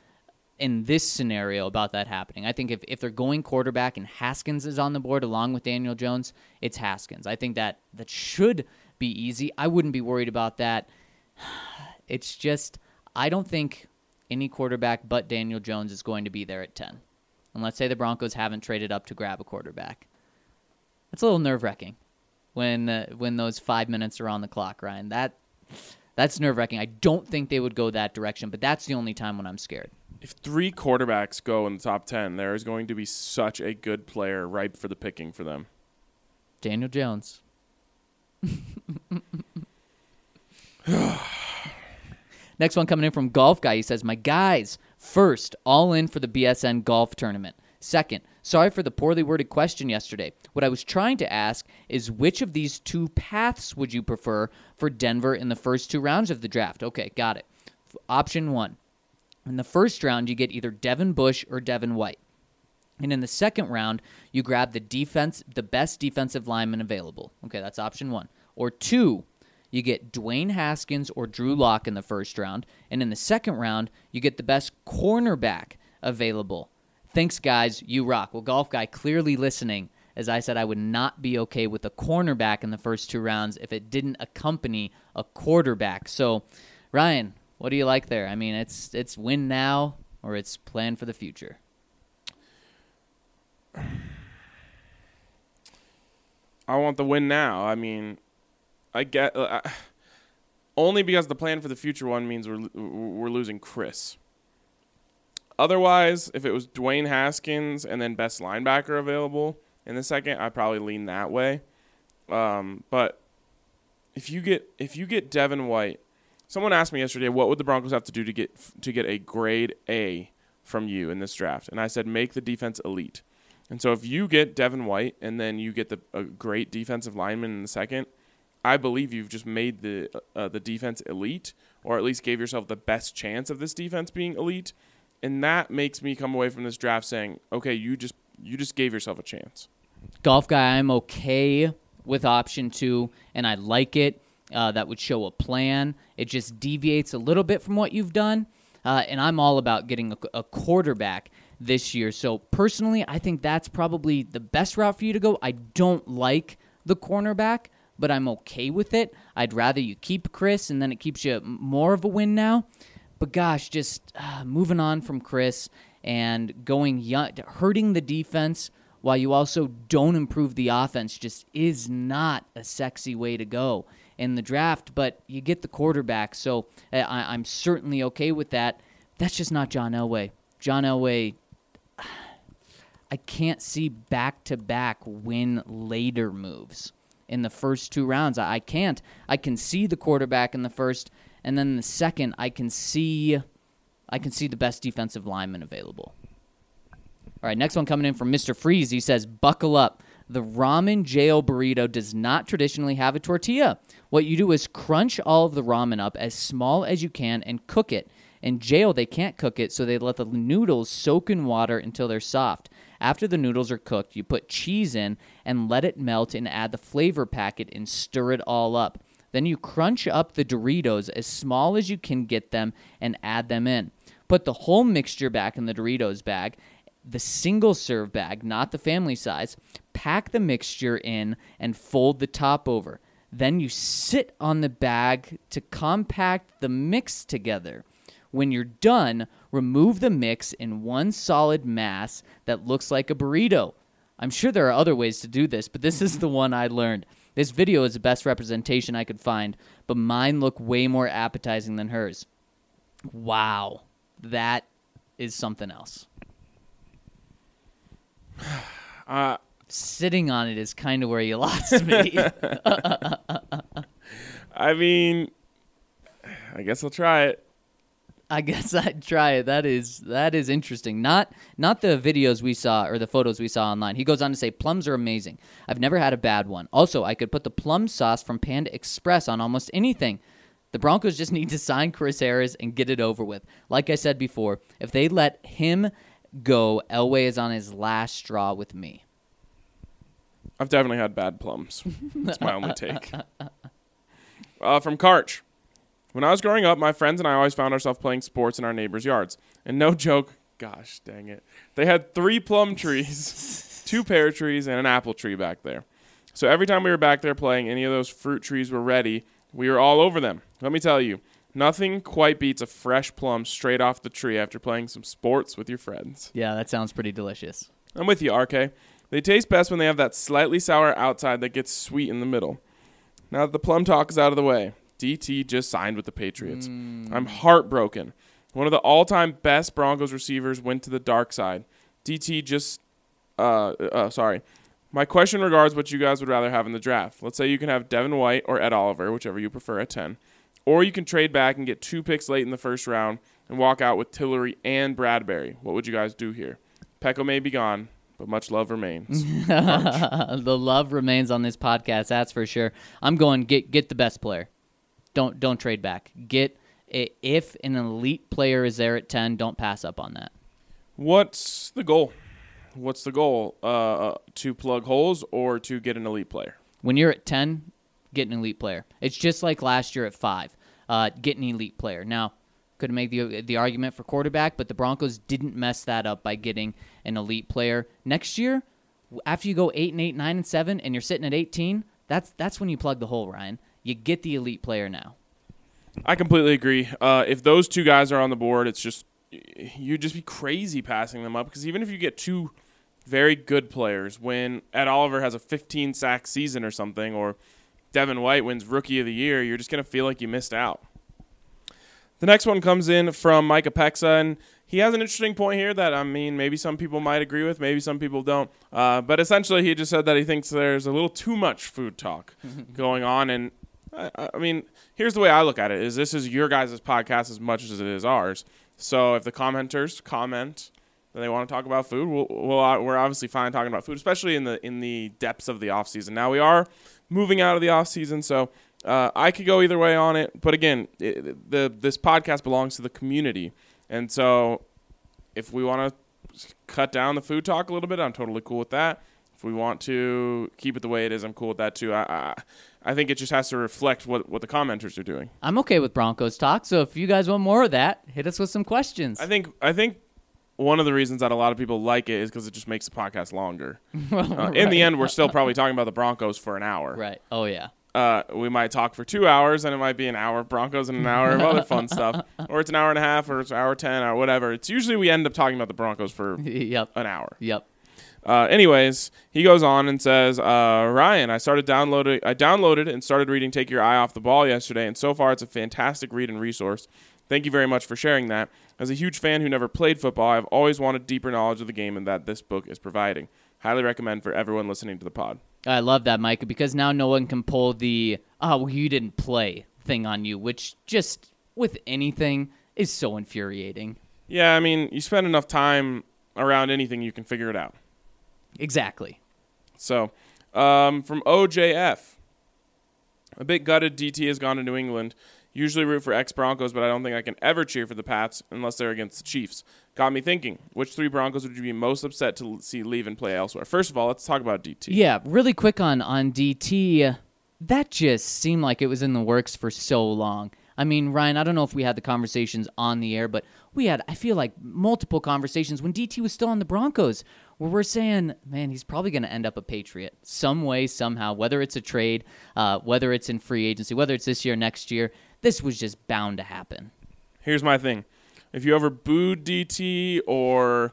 in this scenario about that happening. I think if, if they're going quarterback and Haskins is on the board along with Daniel Jones, it's Haskins. I think that that should be easy. I wouldn't be worried about that. It's just I don't think any quarterback but Daniel Jones is going to be there at 10. And let's say the Broncos haven't traded up to grab a quarterback. It's a little nerve-wracking when uh, when those 5 minutes are on the clock, Ryan. That that's nerve wracking. I don't think they would go that direction, but that's the only time when I'm scared. If three quarterbacks go in the top 10, there is going to be such a good player ripe for the picking for them. Daniel Jones. Next one coming in from Golf Guy. He says, My guys, first, all in for the BSN golf tournament. Second, sorry for the poorly worded question yesterday. What I was trying to ask is which of these two paths would you prefer for Denver in the first two rounds of the draft? Okay, got it. Option one. In the first round, you get either Devin Bush or Devin White. And in the second round, you grab the defense, the best defensive lineman available. Okay, that's option one. Or two, you get Dwayne Haskins or Drew Lock in the first round. And in the second round, you get the best cornerback available. Thanks, guys. You rock. Well, Golf Guy clearly listening as I said I would not be okay with a cornerback in the first two rounds if it didn't accompany a quarterback. So, Ryan, what do you like there? I mean, it's it's win now or it's plan for the future. I want the win now. I mean, I get uh, only because the plan for the future one means we're we're losing Chris. Otherwise, if it was Dwayne Haskins and then best linebacker available in the second, I'd probably lean that way. Um, but if you get if you get Devin White, someone asked me yesterday, what would the Broncos have to do to get to get a grade A from you in this draft? And I said, make the defense elite. And so if you get Devin White and then you get the a great defensive lineman in the second, I believe you've just made the uh, the defense elite, or at least gave yourself the best chance of this defense being elite. And that makes me come away from this draft saying, okay, you just you just gave yourself a chance. Golf guy, I'm okay with option two, and I like it. Uh, that would show a plan. It just deviates a little bit from what you've done, uh, and I'm all about getting a, a quarterback this year. So personally, I think that's probably the best route for you to go. I don't like the cornerback, but I'm okay with it. I'd rather you keep Chris, and then it keeps you more of a win now. But gosh, just uh, moving on from Chris and going young, hurting the defense while you also don't improve the offense just is not a sexy way to go in the draft. But you get the quarterback, so I, I'm certainly okay with that. That's just not John Elway. John Elway, I can't see back to back win later moves in the first two rounds. I, can't. I can see the quarterback in the first and then the second I can see I can see the best defensive lineman available. All right, next one coming in from Mr. Freeze. He says, "Buckle up. The ramen jail burrito does not traditionally have a tortilla. What you do is crunch all of the ramen up as small as you can and cook it. In jail, they can't cook it, so they let the noodles soak in water until they're soft. After the noodles are cooked, you put cheese in and let it melt and add the flavor packet and stir it all up. Then you crunch up the Doritos as small as you can get them and add them in. Put the whole mixture back in the Doritos bag, the single serve bag, not the family size. Pack the mixture in and fold the top over. Then you sit on the bag to compact the mix together. When you're done, remove the mix in one solid mass that looks like a burrito. I'm sure there are other ways to do this, but this is the one I learned. This video is the best representation I could find, but mine look way more appetizing than hers. Wow. That is something else. Uh, Sitting on it is kind of where you lost me. I mean, I guess I'll try it. I guess I'd try it. That is that is interesting. Not not the videos we saw or the photos we saw online. He goes on to say plums are amazing. I've never had a bad one. Also, I could put the plum sauce from Panda Express on almost anything. The Broncos just need to sign Chris Harris and get it over with. Like I said before, if they let him go, Elway is on his last straw with me. I've definitely had bad plums. That's my only take. Uh, from Karch. When I was growing up, my friends and I always found ourselves playing sports in our neighbors' yards. And no joke, gosh dang it, they had three plum trees, two pear trees, and an apple tree back there. So every time we were back there playing, any of those fruit trees were ready, we were all over them. Let me tell you, nothing quite beats a fresh plum straight off the tree after playing some sports with your friends. Yeah, that sounds pretty delicious. I'm with you, RK. They taste best when they have that slightly sour outside that gets sweet in the middle. Now that the plum talk is out of the way, DT just signed with the Patriots. I'm heartbroken. One of the all-time best Broncos receivers went to the dark side. DT just, uh, uh, sorry. My question regards what you guys would rather have in the draft. Let's say you can have Devin White or Ed Oliver, whichever you prefer at 10. Or you can trade back and get two picks late in the first round and walk out with Tillery and Bradbury. What would you guys do here? Peko may be gone, but much love remains. the love remains on this podcast, that's for sure. I'm going get get the best player. Don't don't trade back. Get if an elite player is there at 10, don't pass up on that. What's the goal? What's the goal? Uh, to plug holes or to get an elite player? When you're at 10, get an elite player. It's just like last year at 5. Uh, get an elite player. Now, could make the the argument for quarterback, but the Broncos didn't mess that up by getting an elite player. Next year, After you go eight and eight, nine and seven, and you're sitting at 18, that's that's when you plug the hole, Ryan. You get the elite player now. I completely agree. Uh, if those two guys are on the board, it's just you'd just be crazy passing them up because even if you get two very good players, when Ed Oliver has a 15 sack season or something, or Devin White wins Rookie of the Year, you're just gonna feel like you missed out. The next one comes in from Micah Pexa, and he has an interesting point here that I mean, maybe some people might agree with, maybe some people don't. Uh, but essentially, he just said that he thinks there's a little too much food talk going on, and I, I mean, here's the way I look at it: is this is your guys' podcast as much as it is ours. So if the commenters comment that they want to talk about food, we'll, we'll, uh, we're obviously fine talking about food, especially in the in the depths of the off season. Now we are moving out of the off season, so uh, I could go either way on it. But again, it, the this podcast belongs to the community, and so if we want to cut down the food talk a little bit, I'm totally cool with that. If we want to keep it the way it is, I'm cool with that too. I I, I think it just has to reflect what what the commenters are doing. I'm okay with Broncos talk. So if you guys want more of that, hit us with some questions. I think I think one of the reasons that a lot of people like it is because it just makes the podcast longer. Uh, In the end, we're still probably talking about the Broncos for an hour. right. Oh yeah. Uh, we might talk for two hours, and it might be an hour of Broncos and an hour of other fun stuff, or it's an hour and a half, or it's an hour ten, or whatever. It's usually we end up talking about the Broncos for yep. an hour. Yep. Uh, anyways, he goes on and says, uh, "Ryan, I started downloading. I downloaded and started reading Take Your Eye Off the Ball yesterday, and so far it's a fantastic read and resource. Thank you very much for sharing that. As a huge fan who never played football, I've always wanted deeper knowledge of the game, and that this book is providing. Highly recommend for everyone listening to the pod." I love that, Micah, because now no one can pull the "oh, well, you didn't play" thing on you, which just with anything is so infuriating. Yeah, I mean, you spend enough time around anything, you can figure it out. Exactly. So, um, from OJF, a bit gutted DT has gone to New England. Usually root for ex Broncos, but I don't think I can ever cheer for the Pats unless they're against the Chiefs. Got me thinking, which three Broncos would you be most upset to see leave and play elsewhere? First of all, let's talk about DT. Yeah, really quick on on DT. That just seemed like it was in the works for so long. I mean, Ryan, I don't know if we had the conversations on the air, but we had, I feel like, multiple conversations when DT was still on the Broncos where we're saying, man, he's probably going to end up a Patriot some way, somehow, whether it's a trade, uh, whether it's in free agency, whether it's this year, next year. This was just bound to happen. Here's my thing if you ever booed DT or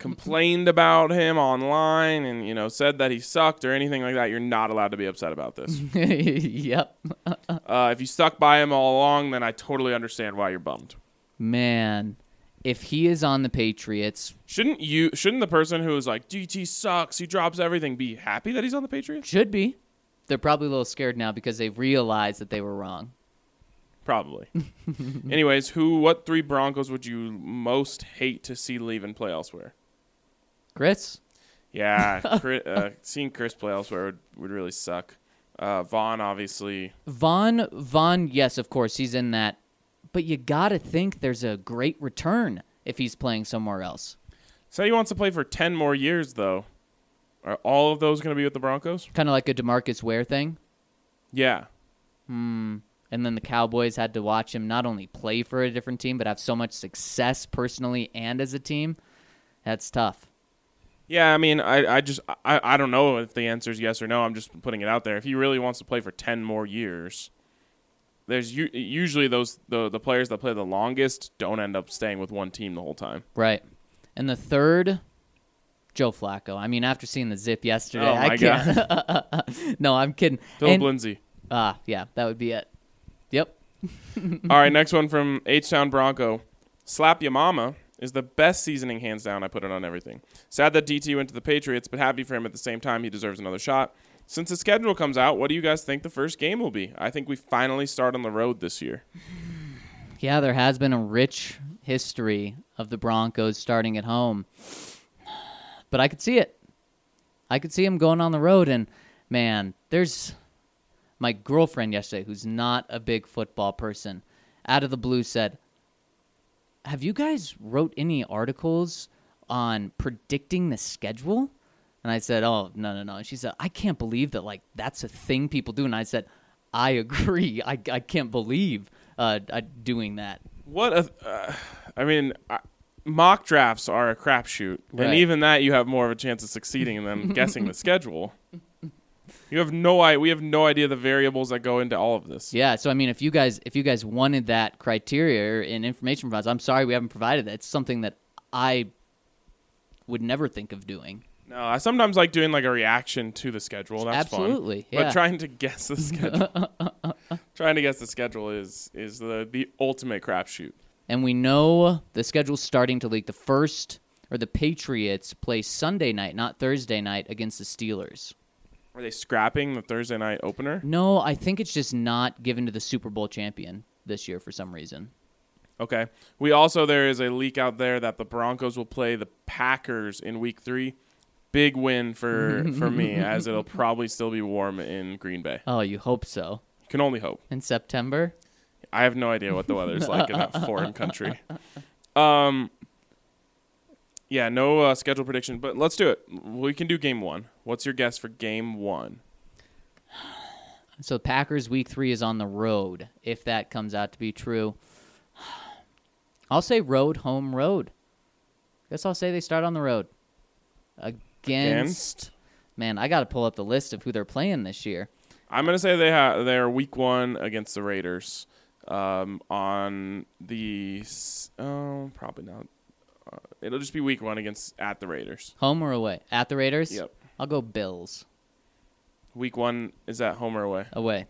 complained about him online and you know said that he sucked or anything like that you're not allowed to be upset about this yep. uh, if you stuck by him all along then i totally understand why you're bummed Man, if he is on the Patriots, shouldn't you shouldn't the person who is like dt sucks he drops everything be happy that he's on the patriots should be. They're probably a little scared now because they've realized that they were wrong. probably anyways who what three broncos would you most hate to see leave and play elsewhere Chris? yeah Chris, uh, seeing chris play elsewhere would, would really suck uh, Von obviously Von, Von, yes, of course, he's in that. But you got to think there's a great return if he's playing somewhere else. Say he wants to play for 10 more years, though. Are all of those going to be with the Broncos? Kind of like a DeMarcus Ware thing. Yeah. Hmm. And then the Cowboys had to watch him not only play for a different team, but have so much success personally and as a team. That's tough. Yeah, I mean, I, I just, I, I don't know if the answer is yes or no. I'm just putting it out there. If he really wants to play for 10 more years, there's u- usually those, the, the players that play the longest don't end up staying with one team the whole time. Right. And the third, Joe Flacco. I mean, after seeing the zip yesterday, Oh, I can't. no, I'm kidding. Phillip And- Lindsay. Ah, yeah, that would be it. Yep. All right, next one from H Town Bronco. Slap Ya Mama is the best seasoning, hands down. I put it on everything. Sad that DT went to the Patriots, but happy for him at the same time. He deserves another shot. Since the schedule comes out, what do you guys think the first game will be? I think we finally start on the road this year. Yeah, there has been a rich history of the Broncos starting at home. But I could see it. I could see him going on the road and man, there's my girlfriend yesterday who's not a big football person out of the blue said, "Have you guys wrote any articles on predicting the schedule?" And I said, "Oh, no, no, no." And she said, "I can't believe that like that's a thing people do." And I said, "I agree. I I can't believe uh, uh doing that." What a, uh, I mean, I, mock drafts are a crapshoot, and even that you have more of a chance of succeeding than guessing the schedule. You have no I we have no idea the variables that go into all of this. Yeah, so I mean, if you guys if you guys wanted that criteria and information from us, I'm sorry we haven't provided that. It's something that I would never think of doing. No, I sometimes like doing like a reaction to the schedule. That's fun. Absolutely, yeah. But trying to guess the schedule, trying to guess the schedule is is the the ultimate crapshoot. And we know the schedule's starting to leak. The first or the Patriots play Sunday night, not Thursday night, against the Steelers. Are they scrapping the Thursday night opener? No, I think it's just not given to the Super Bowl champion this year for some reason. Okay. We also there is a leak out there that the Broncos will play the Packers in Week Three. Big win for for me, as it'll probably still be warm in Green Bay. Oh, you hope so. You can only hope. In September? I have no idea what the weather's like in that foreign country. Um. Yeah, no uh, schedule prediction, but let's do it. We can do game one. What's your guess for game one? So Packers week three is on the road, if that comes out to be true. I'll say road, home, road. Guess I'll say they start on the road. Against, Against? man, I got to pull up the list of who they're playing this year. I'm gonna say they have they're week one against the Raiders. Um, on the oh probably not. Uh, it'll just be week one against at the Raiders. Home or away? At the Raiders? Yep. I'll go Bills. Week one is at home or away? Away.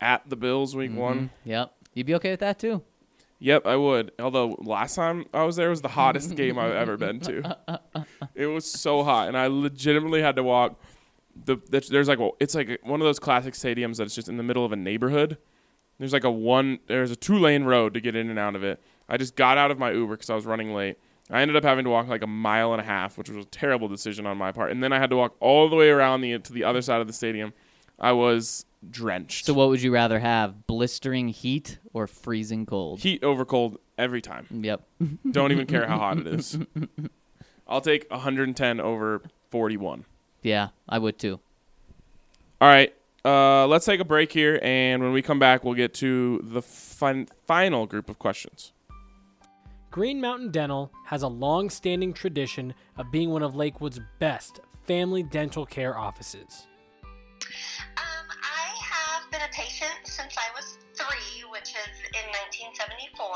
At the Bills, week one. Yep. You'd be okay with that too? Yep, I would. Although last time I was there was the hottest game I've ever been to. It was so hot, and I legitimately had to walk. The, the there's like well, it's like one of those classic stadiums that's just in the middle of a neighborhood. There's like a one there's a two lane road to get in and out of it. I just got out of my Uber because I was running late. I ended up having to walk like a mile and a half, which was a terrible decision on my part. And then I had to walk all the way around the to the other side of the stadium. I was drenched. So what would you rather have? Blistering heat or freezing cold? Heat over cold every time. Yep. Don't even care how hot it is. I'll take 110 over 41. Yeah, I would too. All right. Uh, let's take a break here, and when we come back, we'll get to the fin- final group of questions. Green Mountain Dental has a long standing tradition of being one of Lakewood's best family dental care offices. Um, I have been a patient since I was three, which is in 1974.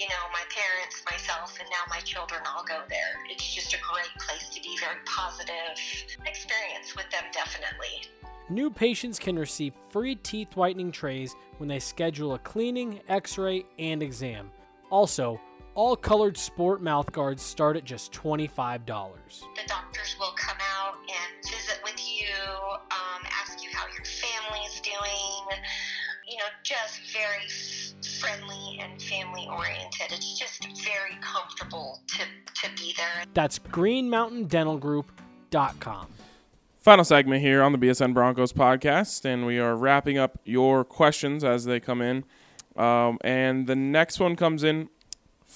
You know, my parents, myself, and now my children all go there. It's just a great place to be, very positive experience with them, definitely. New patients can receive free teeth whitening trays when they schedule a cleaning, x ray, and exam. Also, all colored sport mouth guards start at just $25. The doctors will come out and visit with you, um, ask you how your family's doing. You know, just very friendly and family oriented. It's just very comfortable to, to be there. That's greenmountaindentalgroup.com. Final segment here on the BSN Broncos podcast, and we are wrapping up your questions as they come in. Um, and the next one comes in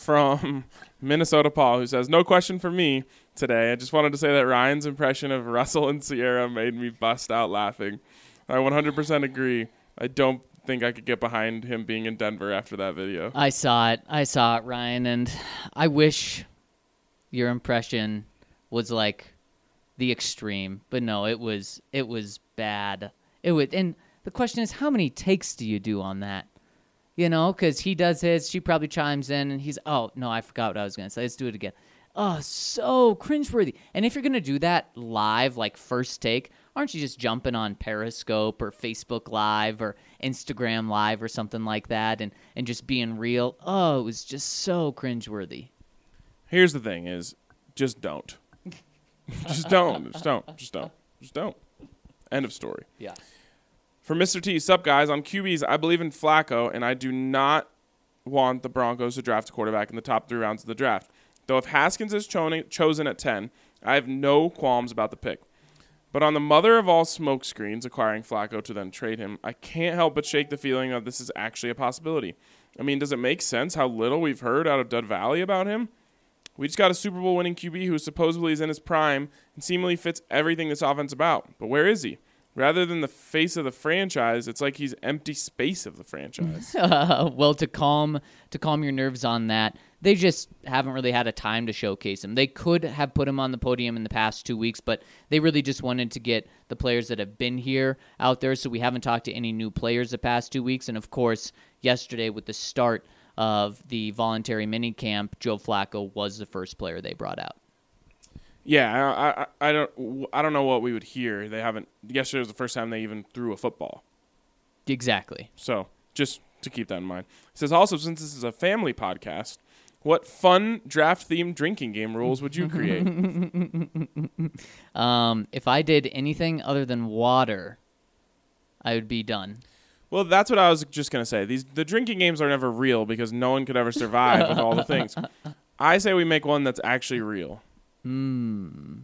from Minnesota Paul, who says, "No question for me today. I just wanted to say that Ryan's impression of Russell and Ciara made me bust out laughing. I 100% agree. I don't think I could get behind him being in Denver after that video. I saw it. I saw it, Ryan, and I wish your impression was like the extreme, but no, it was it was bad. It would, and the question is, how many takes do you do on that? You know, because he does his, she probably chimes in, and he's, oh no, I forgot what I was gonna say. Let's do it again. Oh, so cringeworthy. And if you're gonna do that live, like first take, aren't you just jumping on Periscope or Facebook Live or Instagram Live or something like that, and and just being real? Oh, it was just so cringeworthy. Here's the thing: is just don't, just don't, just don't, just don't, just don't. End of story. Yeah. For Mr. T, sup guys, on QBs, I believe in Flacco, and I do not want the Broncos to draft a quarterback in the top three rounds of the draft. Though if Haskins is cho- chosen at 10, I have no qualms about the pick. But on the mother of all smokescreens, acquiring Flacco to then trade him, I can't help but shake the feeling that this is actually a possibility. I mean, does it make sense how little we've heard out of Dove Valley about him? We just got a Super Bowl winning QB who supposedly is in his prime and seemingly fits everything this offense about. But where is he? Rather than the face of the franchise, it's like he's empty space of the franchise. Uh, well, to calm to calm your nerves on that, They just haven't really had a time to showcase him. They could have put him on the podium in the past two weeks, but they really just wanted to get the players that have been here out there. So we haven't talked to any new players the past two weeks. And of course, yesterday with the start of the voluntary mini camp, Joe Flacco was the first player they brought out. Yeah, I, I, I don't I don't know what we would hear. They haven't. Yesterday was the first time they even threw a football. Exactly. So just to keep that in mind. It says also since this is a family podcast, what fun draft themed drinking game rules would you create? Um, if I did anything other than water, I would be done. well, that's what I was just gonna say. These the drinking games are never real because no one could ever survive with all the things. I say we make one that's actually real. Hmm.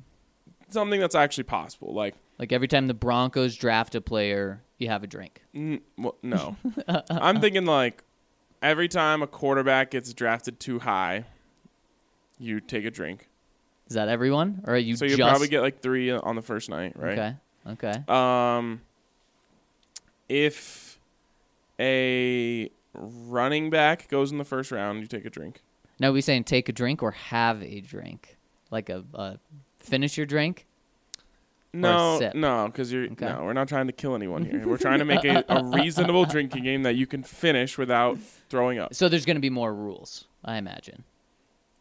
Something that's actually possible. Like Like every time the Broncos draft a player, you have a drink. N- well, no. I'm thinking like every time a quarterback gets drafted too high, you take a drink. Is that everyone, or are you so you just probably get like three on the first night, right? okay? Okay. Um, if a running back goes in the first round, you take a drink. Now, are we saying take a drink or have a drink, like a, a finish your drink? No, sip? no, because you're Okay. no. We're not trying to kill anyone here. We're trying to make a, a reasonable drinking game that you can finish without throwing up. So there's going to be more rules, I imagine.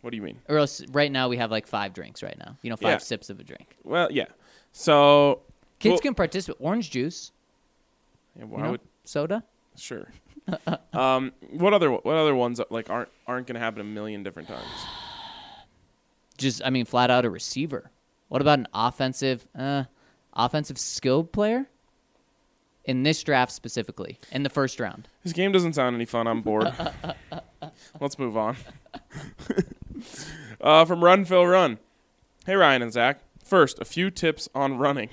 What do you mean? Or else, right now we have like five drinks. Right now, you know, five Yeah. sips of a drink. Well, yeah. So Kids Well- can participate. Orange juice, yeah, you why know, would soda. Sure. um, what other what other ones like aren't aren't going to happen a million different times? Just, I mean, flat out a receiver. What about an offensive, uh, offensive skilled player? In this draft specifically, in the first round. This game doesn't sound any fun. I'm bored. Let's move on. uh, from Run Phil Run. Hey Ryan and Zach. First, a few tips on running.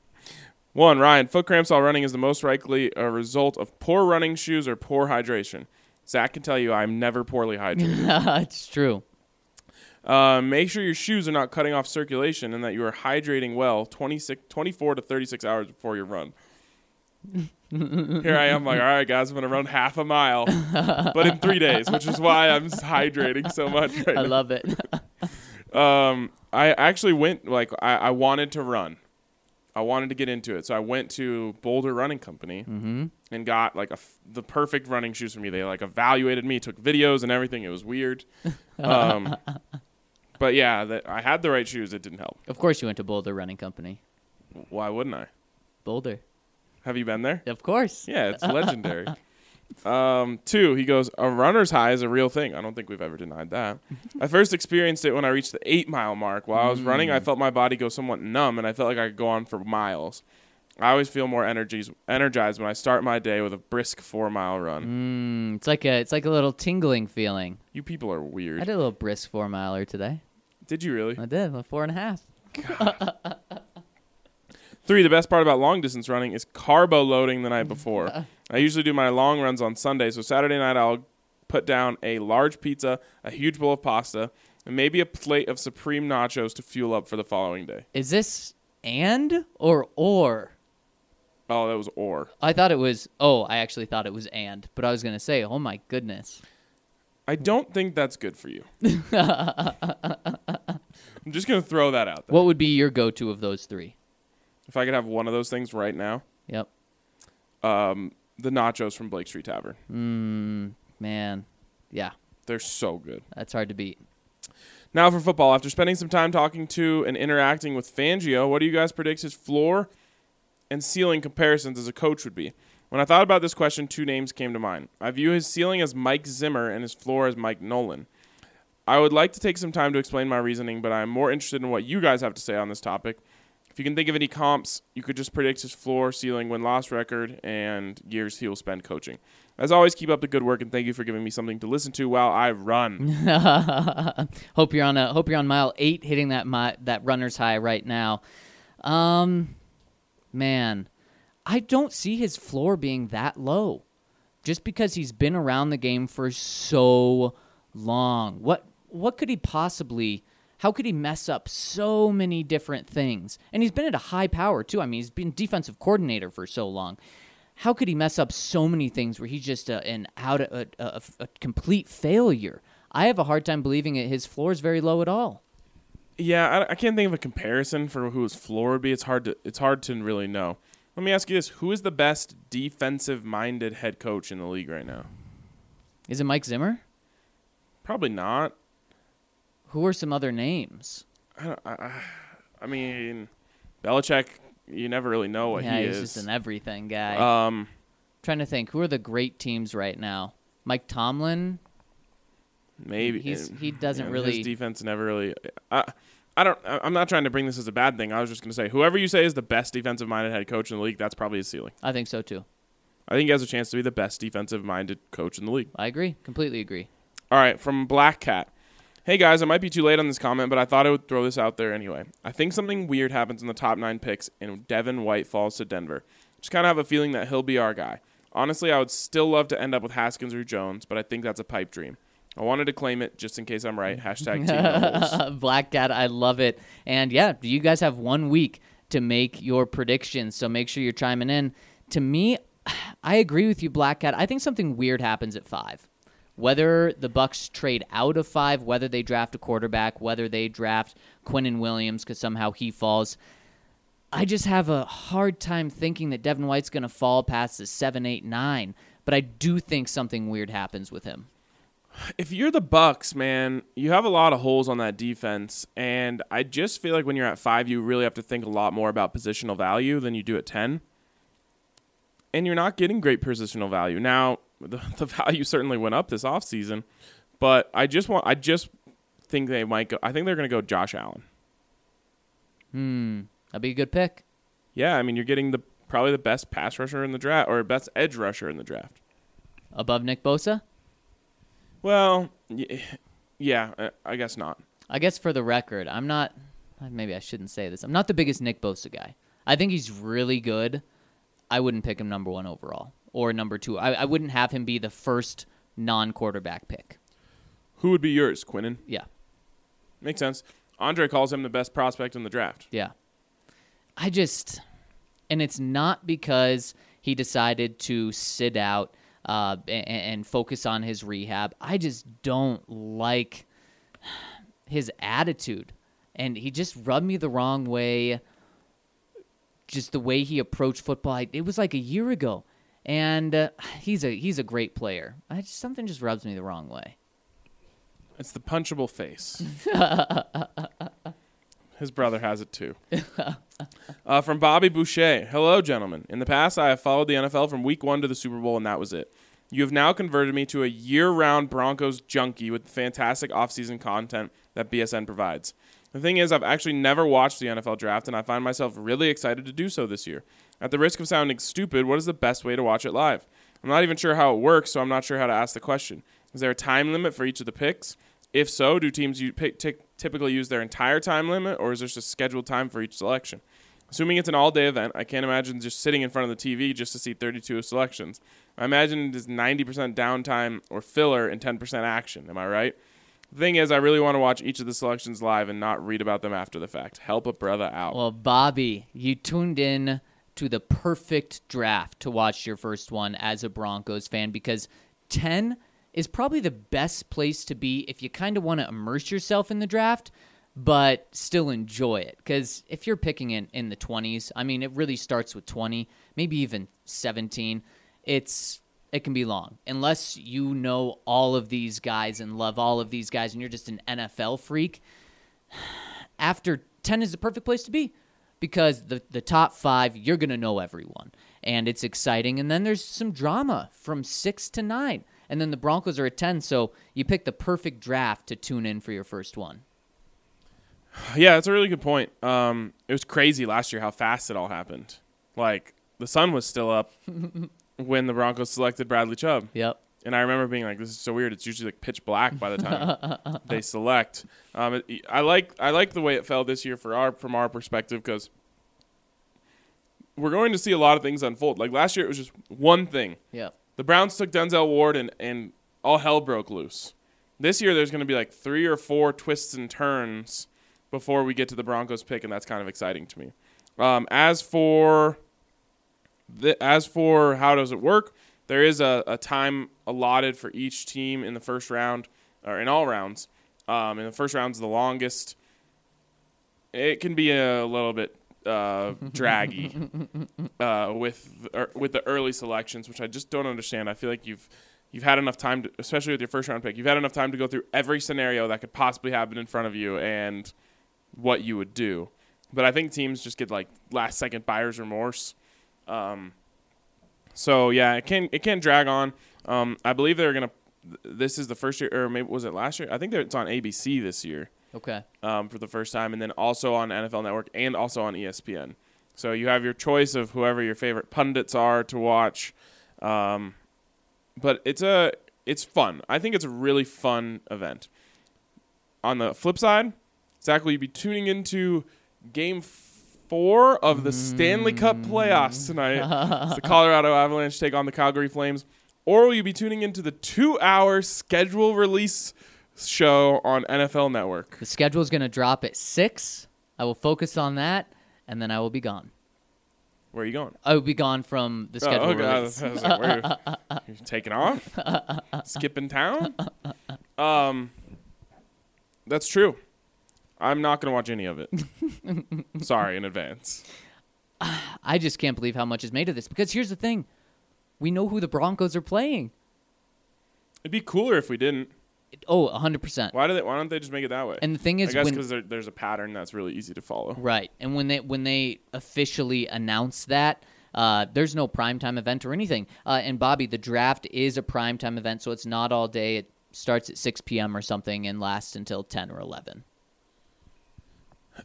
One, Ryan, foot cramps while running is the most likely a result of poor running shoes or poor hydration. Zach can tell you I'm never poorly hydrated. it's true. Uh, make sure your shoes are not cutting off circulation and that you are hydrating well 26, 24 to 36 hours before your run. Here I am, like, all right, guys, I'm going to run half a mile, but in three days, which is why I'm hydrating so much right I now. love it. Um, I actually went, like, I, I wanted to run. I wanted to get into it. So I went to Boulder Running Company and got, like, a f- the perfect running shoes for me. They, like, evaluated me, took videos and everything. It was weird. Um, but yeah, that I had the right shoes. It didn't help. of course, you went to Boulder Running Company. Why wouldn't I? Boulder. Have you been there? Of course. Yeah, it's legendary. um, two, he goes, a runner's high is a real thing. I don't think we've ever denied that. I first experienced it when I reached the eight mile mark. While I was running, I felt my body go somewhat numb, and I felt like I could go on for miles. I always feel more energies, energized when I start my day with a brisk four mile run. Mm, it's like a it's like a little tingling feeling. You people are weird. I did a little brisk four miler today. Did you really? I did a four and a half. Three, the best part about long distance running is carbo loading the night before. I usually do my long runs on Sunday, so Saturday night I'll put down a large pizza, a huge bowl of pasta, and maybe a plate of supreme nachos to fuel up for the following day. Is this and or or? Oh, that was or. I thought it was. Oh, I actually thought it was and, but I was gonna say, oh my goodness. I don't think that's good for you. I'm just gonna throw that out there. What would be your go-to of those three? If I could have one of those things right now, Yep. um, the nachos from Blake Street Tavern. Mm, man, yeah, They're so good. that's hard to beat. Now for football. After spending some time talking to and interacting with Fangio, what do you guys predict his floor and ceiling comparisons as a coach would be? When I thought about this question, two names came to mind. I view his ceiling as Mike Zimmer and his floor as Mike Nolan. I would like to take some time to explain my reasoning, but I'm more interested in what you guys have to say on this topic. If you can think of any comps, you could just predict his floor, ceiling, win loss record, and years he will spend coaching. As always, keep up the good work and thank you for giving me something to listen to while I run. hope you're on a hope you're on mile eight, hitting that that runner's high right now. Um, man, I don't see his floor being that low, just because he's been around the game for so long. What what could he possibly? How could he mess up so many different things? And he's been at a high power too. I mean, he's been defensive coordinator for so long. How could he mess up so many things where he's just a, an out a, a, a complete failure? I have a hard time believing it. His floor is very low at all. Yeah, I, I can't think of a comparison for who his floor would be. It's hard to it's hard to really know. Let me ask you this: Who is the best defensive-minded head coach in the league right now? Is it Mike Zimmer? Probably not. Who are some other names? I, don't, I, I- mean, Belichick. You never really know what yeah, he he's is. He's just an everything guy. um, trying to think, who are the great teams right now? Mike Tomlin. maybe He's- uh, he doesn't yeah, really- His defense never really. I, I don't. I'm not trying to bring this as a bad thing. I was just going to say, whoever you say is the best defensive-minded head coach in the league, that's probably his ceiling. I think so too. I think he has a chance to be the best defensive-minded coach in the league. I agree. Completely agree. All right, from Black Cat. Hey guys, I might be too late on this comment, but I thought I would throw this out there anyway. I think something weird happens in the top nine picks, and Devin White falls to Denver. Just kind of have a feeling that he'll be our guy. Honestly, I would still love to end up with Haskins or Jones, but I think that's a pipe dream. I wanted to claim it just in case I'm right. Hashtag team Black Cat, I love it. And yeah, you guys have one week to make your predictions, so make sure you're chiming in. To me, I agree with you, Black Cat. I think something weird happens at five. Whether the Bucks trade out of five, whether they draft a quarterback, whether they draft Quinnen Williams because somehow he falls. I just have a hard time thinking that Devin White's going to fall past the seven, eight, nine. But I do think something weird happens with him. If you're the Bucks, man, you have a lot of holes on that defense, and I just feel like when you're at five, you really have to think a lot more about positional value than you do at ten. And you're not getting great positional value now. The, the value certainly went up this offseason, but I just want I just think they might go. I think they're going to go Josh Allen. Hmm, that'd be a good pick. Yeah, I mean you're getting the probably the best pass rusher in the draft or best edge rusher in the draft. Above Nick Bosa? Well, y- yeah, I guess not. I guess for the record, I'm not. Maybe I shouldn't say this. I'm not the biggest Nick Bosa guy. I think he's really good. I wouldn't pick him number one overall or number two. I, I wouldn't have him be the first non-quarterback pick. Who would be yours, Quinnen? Yeah, Makes sense. Andre calls him the best prospect in the draft. yeah. I just, and it's not because he decided to sit out uh, and, and focus on his rehab. I just don't like his attitude, and he just rubbed me the wrong way. Just the way he approached football, I- it was like a year ago, and uh, he's a he's a great player. I just, something just rubs me the wrong way. It's the punchable face. His brother has it too. uh, from Bobby Boucher. Hello, gentlemen. In the past, I have followed the NFL from week one to the Super Bowl, and that was it. You have now converted me to a year round Broncos junkie with the fantastic offseason content that BSN provides. The thing is, I've actually never watched the NFL draft, and I find myself really excited to do so this year. At the risk of sounding stupid, what is the best way to watch it live? I'm not even sure how it works, so I'm not sure how to ask the question. Is there a time limit for each of the picks? If so, do teams you pick, tick typically use their entire time limit, or is there just a scheduled time for each selection? Assuming it's an all day event, I can't imagine just sitting in front of the TV just to see 32 selections. I imagine it is 90% downtime or filler and 10% action. Am I right? The thing is, I really want to watch each of the selections live and not read about them after the fact. Help a brother out. Well, Bobby, you tuned in to the perfect draft to watch your first one as a Broncos fan because 10 is probably the best place to be if you kind of want to immerse yourself in the draft but still enjoy it because if you're picking in in the 20s i mean it really starts with 20 maybe even 17 it's it can be long unless you know all of these guys and love all of these guys and you're just an nfl freak after 10 is the perfect place to be because the, the top five, you're to know everyone. And it's exciting. And then there's some drama from six to nine. And then the Broncos are at 10. So you pick the perfect draft to tune in for your first one. Yeah, that's a really good point. Um, it was crazy last year how fast it all happened. Like the sun was still up when the Broncos selected Bradley Chubb, Yep. and I remember being like, "This is so weird." It's usually like pitch black by the time they select. Um, it, I like I like the way it fell this year for our from our perspective because we're going to see a lot of things unfold. Like last year, it was just one thing. Yep. The Browns took Denzel Ward and, and all hell broke loose. This year, there's going to be like three or four twists and turns before we get to the Broncos pick, and that's kind of exciting to me. Um, as for the, as for how does it work, there is a, a time allotted for each team in the first round. or in all rounds. Um, and the first round's the longest. It can be a little bit uh, draggy uh, with the, er, with the early selections, which I just don't understand. I feel like you've you've had enough time, to, especially with your first round pick, you've had enough time to go through every scenario that could possibly happen in front of you and what you would do. But I think teams just get like last second buyer's remorse. Um, so yeah, it can it can drag on. Um, I believe they're gonna. This is the first year, or maybe was it last year? I think that it's on ABC this year Okay. um, for the first time, and then also on NFL Network and also on ESPN. So you have your choice of whoever your favorite pundits are to watch. Um, but it's a it's fun. I think it's a really fun event. On the flip side, Zach, will you be tuning into Game Four of the Stanley Cup playoffs tonight? as the Colorado Avalanche take on the Calgary Flames, or will you be tuning into the two-hour schedule release show on NFL Network? The schedule is going to drop at six. I will focus on that, and then I will be gone. Where are you going? I will be gone from the schedule Oh, okay. I was, I was like, where you taking off? Skipping town? Um, that's true. I'm not gonna watch any of it. Sorry in advance. I just can't believe how much is made of this. Because here's the thing: we know who the Broncos are playing. It'd be cooler if we didn't. Oh, 100 percent. Why do they? Why don't they just make it that way? And the thing is, I guess because there, there's a pattern that's really easy to follow. right, and when they when they officially announce that. Uh, there's no primetime event or anything. Uh, and Bobby, the draft is a primetime event, so it's not all day. It starts at 6 p.m. or something and lasts until 10 or 11.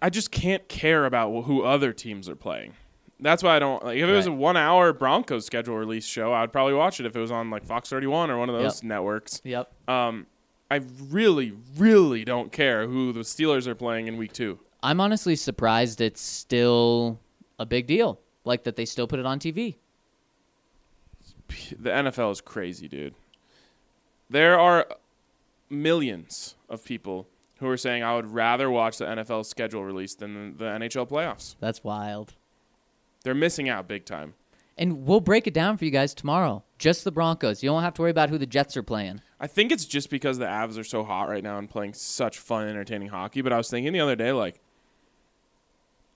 I just can't care about who other teams are playing. That's why I don't like. If it was a one-hour Broncos schedule release show, I'd probably watch it if it was on like Fox 31 or one of those Yep. networks. Yep. Um, I really, really don't care who the Steelers are playing in week two. I'm honestly surprised it's still a big deal. Like that they still put it on TV. The NFL is crazy, dude. There are millions of people who are saying I would rather watch the NFL schedule release than the NHL playoffs. That's wild. They're missing out big time. And we'll break it down for you guys tomorrow. Just the Broncos. You don't have to worry about who the Jets are playing. I think it's just because the Avs are so hot right now and playing such fun, entertaining hockey. But I was thinking the other day, like,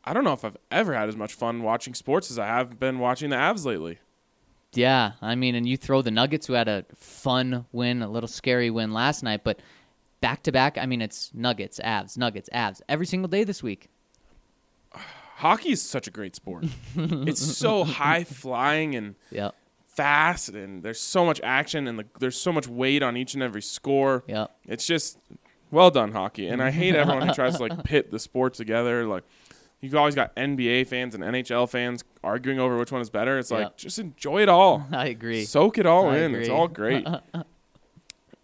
I don't know if I've ever had as much fun watching sports as I have been watching the Avs lately. Yeah, I mean, and you throw the Nuggets, who had a fun win, a little scary win last night, but back to back, I mean, it's Nuggets, Avs, Nuggets, Avs every single day this week. Hockey is such a great sport. it's so high flying and Yep, fast, and there's so much action, and the, there's so much weight on each and every score. yep. It's just well done hockey, and I hate everyone who tries to like pit the sport together. Like you've always got NBA fans and NHL fans arguing over which one is better. It's like Yep. just enjoy it all. I agree. Soak it all I in. It's all great.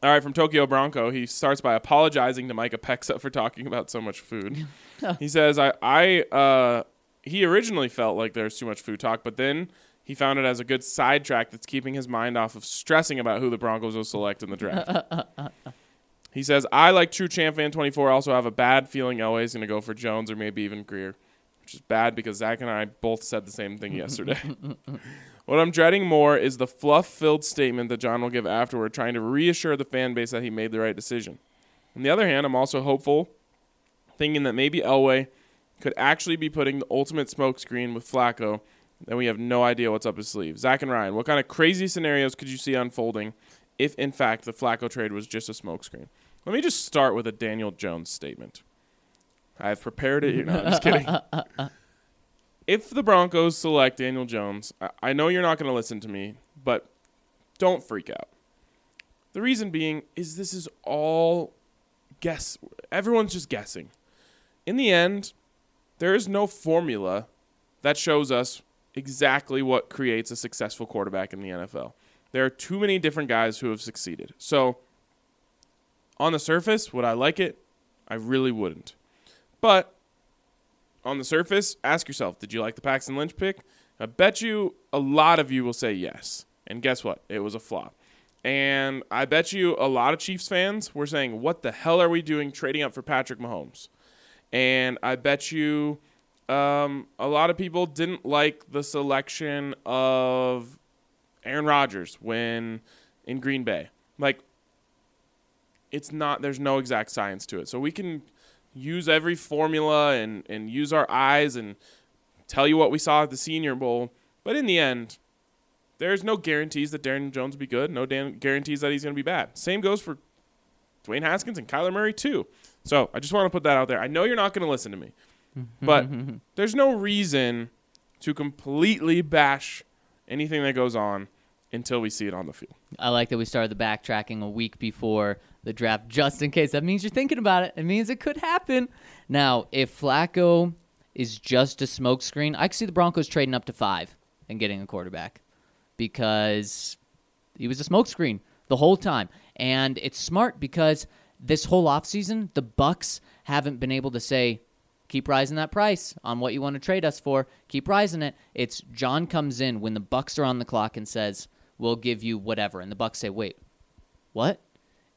All right, from Tokyo Bronco, he starts by apologizing to Micah Pexa for talking about so much food. he says, "I, I, uh, he originally felt like there's too much food talk, but then." He found it as a good sidetrack that's keeping his mind off of stressing about who the Broncos will select in the draft. He says, I, like true champ fan 24, also have a bad feeling Elway is going to go for Jones or maybe even Greer, which is bad because Zach and I both said the same thing yesterday. what I'm dreading more is the fluff filled statement that John will give afterward, trying to reassure the fan base that he made the right decision. On the other hand, I'm also hopeful, thinking that maybe Elway could actually be putting the ultimate smokescreen with Flacco, and we have no idea what's up his sleeve. Zach and Ryan, what kind of crazy scenarios could you see unfolding if, in fact, the Flacco trade was just a smokescreen? Let me just start with a Daniel Jones statement. I've prepared it. You're not just kidding. if the Broncos select Daniel Jones, I, I know you're not going to listen to me, but don't freak out. The reason being is this is all guess. Everyone's just guessing. In the end, there is no formula that shows us exactly what creates a successful quarterback in the NFL. There are too many different guys who have succeeded. So, on the surface, would I like it? I really wouldn't. But on the surface, ask yourself, did you like the Paxton Lynch pick? I bet you a lot of you will say yes. And guess what? It was a flop. And I bet you a lot of Chiefs fans were saying, what the hell are we doing trading up for Patrick Mahomes? And I bet you um, a lot of people didn't like the selection of Aaron Rodgers when in Green Bay. Like, it's not there's no exact science to it. So we can use every formula and and use our eyes and tell you what we saw at the Senior Bowl, but in the end, there's no guarantees that Daniel Jones will be good. No dan- guarantees that he's going to be bad. Same goes for Dwayne Haskins and Kyler Murray too. So I just want to put that out there. I know you're not going to listen to me, mm-hmm. but there's no reason to completely bash anything that goes on until we see it on the field. I like that we started the backtracking a week before the draft, just in case. That means you're thinking about it. It means it could happen. Now, if Flacco is just a smokescreen, I could see the Broncos trading up to five and getting a quarterback because he was a smokescreen the whole time. And it's smart because this whole offseason, the Bucs haven't been able to say, keep rising that price on what you want to trade us for. Keep rising it. It's John comes in when the Bucs are on the clock and says, "We'll give you whatever," and the Bucs say, "Wait, what?"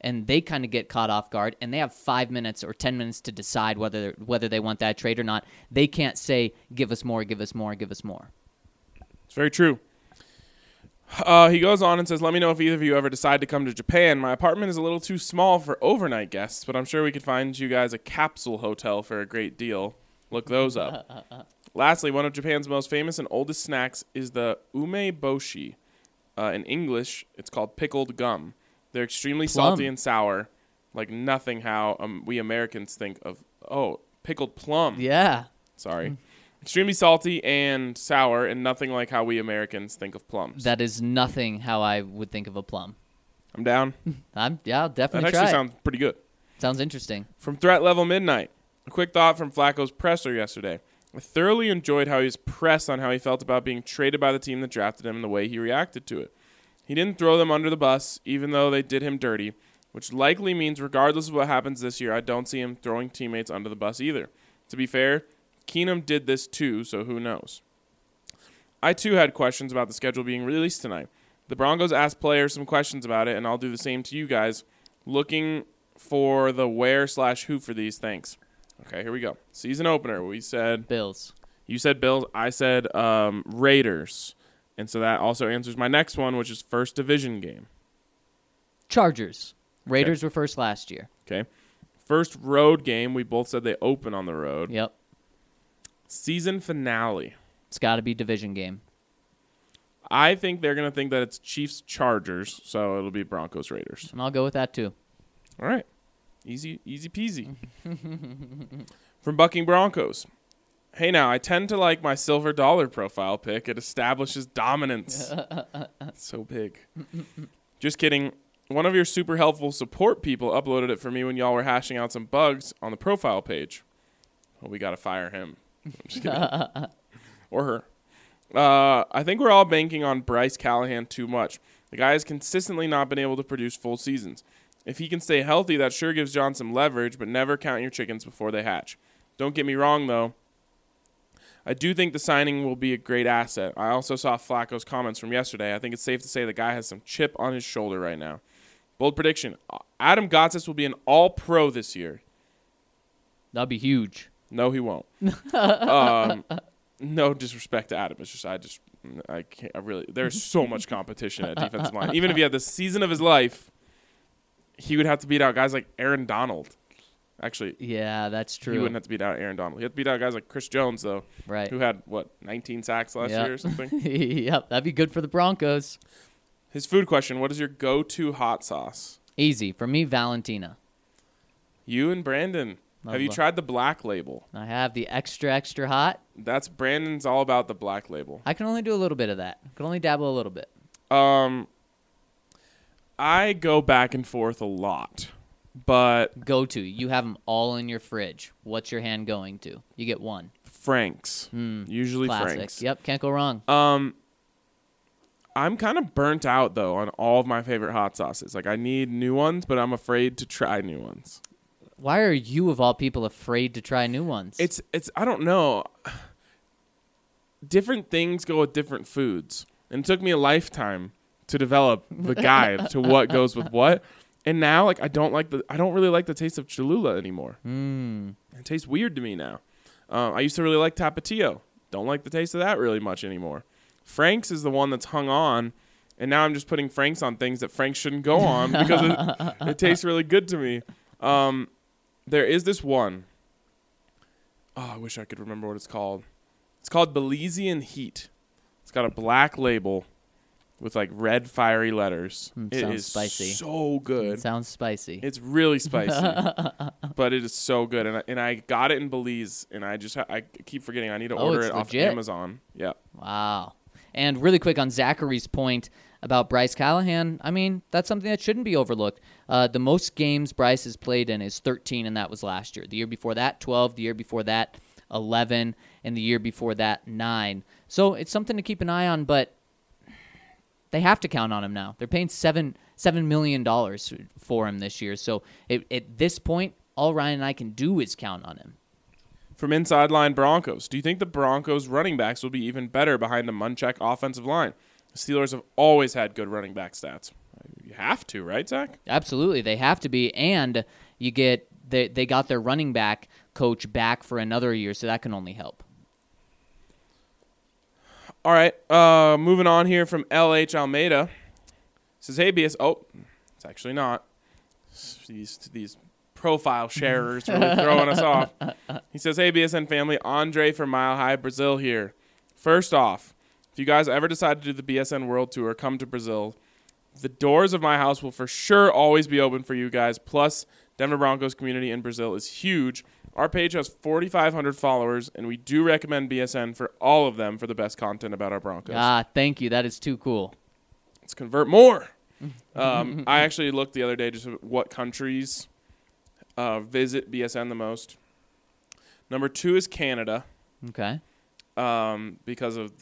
And they kind of get caught off guard, and they have five minutes or ten minutes to decide whether whether they want that trade or not. They can't say, "Give us more, give us more, give us more." It's very true. Uh, he goes on and says, Let me know if either of you ever decide to come to Japan. My apartment is a little too small for overnight guests, but I'm sure we could find you guys a capsule hotel for a great deal. Look those up. Lastly, one of Japan's most famous and oldest snacks is the umeboshi. Uh, in English, it's called pickled gum. They're extremely salty and sour, like nothing how um, we Americans think of. Oh, pickled plum. Yeah, Sorry. Extremely salty and sour, and nothing like how we Americans think of plums. that is nothing how I would think of a plum. I'm down. I'm yeah, I'll That definitely actually try. it. sounds pretty good. sounds interesting. From Threat Level Midnight, a quick thought from Flacco's presser yesterday. I thoroughly enjoyed how he was pressed on how he felt about being traded by the team that drafted him and the way he reacted to it. He didn't throw them under the bus, even though they did him dirty, which likely means, regardless of what happens this year, I don't see him throwing teammates under the bus either. To be fair, Keenum did this too, so who knows? I too had questions about the schedule being released tonight. The Broncos asked players some questions about it, and I'll do the same to you guys. Looking for the where slash who for these. Thanks. Okay, here we go. Season opener. We said Bills. you said Bills. I said um, Raiders, and so that also answers my next one, which is first division game. Chargers. Raiders were first last year. Okay, first road game. We both said they open on the road. Yep. Season finale. It's got to be division game. I think they're gonna think that it's Chiefs Chargers, so it'll be Broncos Raiders. And I'll go with that too. All right. Easy, easy peasy. From Bucking Broncos. Hey now, I tend to like my silver dollar profile pick. It establishes dominance. so big. Just kidding. One of your super helpful support people uploaded it for me when y'all were hashing out some bugs on the profile page. Well, we got to fire him. I'm just kidding. or her. Uh, I think we're all banking on Bryce Callahan too much. The guy has consistently not been able to produce full seasons. If he can stay healthy, that sure gives John some leverage, but never count your chickens before they hatch. Don't get me wrong, though. I do think the signing will be a great asset. I also saw Flacco's comments from yesterday. I think it's safe to say the guy has some chip on his shoulder right now. Bold prediction Adam Gotsis will be an all pro this year. That'd be huge. No, he won't. um, no disrespect to Adam. It's just I just I can't. I really there's so much competition at defensive line. Even if he had the season of his life, he would have to beat out guys like Aaron Donald. Actually, Yeah, that's true. wouldn't have to beat out Aaron Donald. He had to beat out guys like Chris Jones though, right. who had what 19 sacks last Yep. year or something. yep, that'd be good for the Broncos. His food question: What is your go-to hot sauce? Easy for me, Valentina. You and Brandon. I Have you tried the black label? I have the extra extra hot. That's Brandon's all about the black label. I can only do a little bit of that. I can only dabble a little bit. Um, I go back and forth a lot, but Go to. You have them all in your fridge. What's your hand going to? You get one. Frank's Hmm. usually Classic. Frank's. Yep, can't go wrong. Um, I'm kind of burnt out though on all of my favorite hot sauces. Like I need new ones, but I'm afraid to try new ones. Why are you of all people afraid to try new ones? It's it's I don't know. Different things go with different foods, and it took me a lifetime to develop the guide to what goes with what. And now, like I don't like the I don't really like the taste of Cholula anymore. mm. It tastes weird to me now. Uh, I used to really like Tapatio. Don't like the taste of that really much anymore. Frank's is the one that's hung on, and now I'm just putting Franks on things that Frank shouldn't go on because it, it tastes really good to me. Um, there is this one. Oh, I wish I could remember what it's called. It's called Belizean Heat. It's got a black label with like red fiery letters. Mm, It sounds is spicy. so good. It Sounds spicy. It's really spicy, but it is so good. And I, and I got it in Belize, and I just ha- I keep forgetting I need to Oh, order it's it off legit. Amazon. Yeah, Wow. And really quick on Zachary's point about Bryce Callahan, I mean, that's something that shouldn't be overlooked. Uh, the most games Bryce has played in is 13, and that was last year. The year before that, 12. The year before that, 11. And the year before that, 9. So it's something to keep an eye on, but they have to count on him now. They're paying seven seven million dollars for him this year. So it, at this point, all Ryan and I can do is count on him. from inside line Broncos. Do you think the Broncos running backs will be even better behind a Munchak offensive line? The Steelers have always had good running back stats. You have to, right, Zach? Absolutely, they have to be, and you get they they got their running back coach back for another year, so that can only help. All right, uh, moving on here from LH Almeida. Says, hey, BS. Oh, it's actually not. These, these profile sharers really throwing us off. He says, hey, BSN family, Andre from Mile High Brazil here. First off, if you guys ever decide to do the BSN World Tour, come to Brazil. The doors of my house will for sure always be open for you guys. Plus, Denver Broncos community in Brazil is huge. Our page has 4,500 followers, and we do recommend BSN for all of them for the best content about our Broncos. Ah, thank you. That is too cool. Let's convert more. Um, I actually looked the other day just what countries uh, visit BSN the most. Number two is Canada Okay. um, because of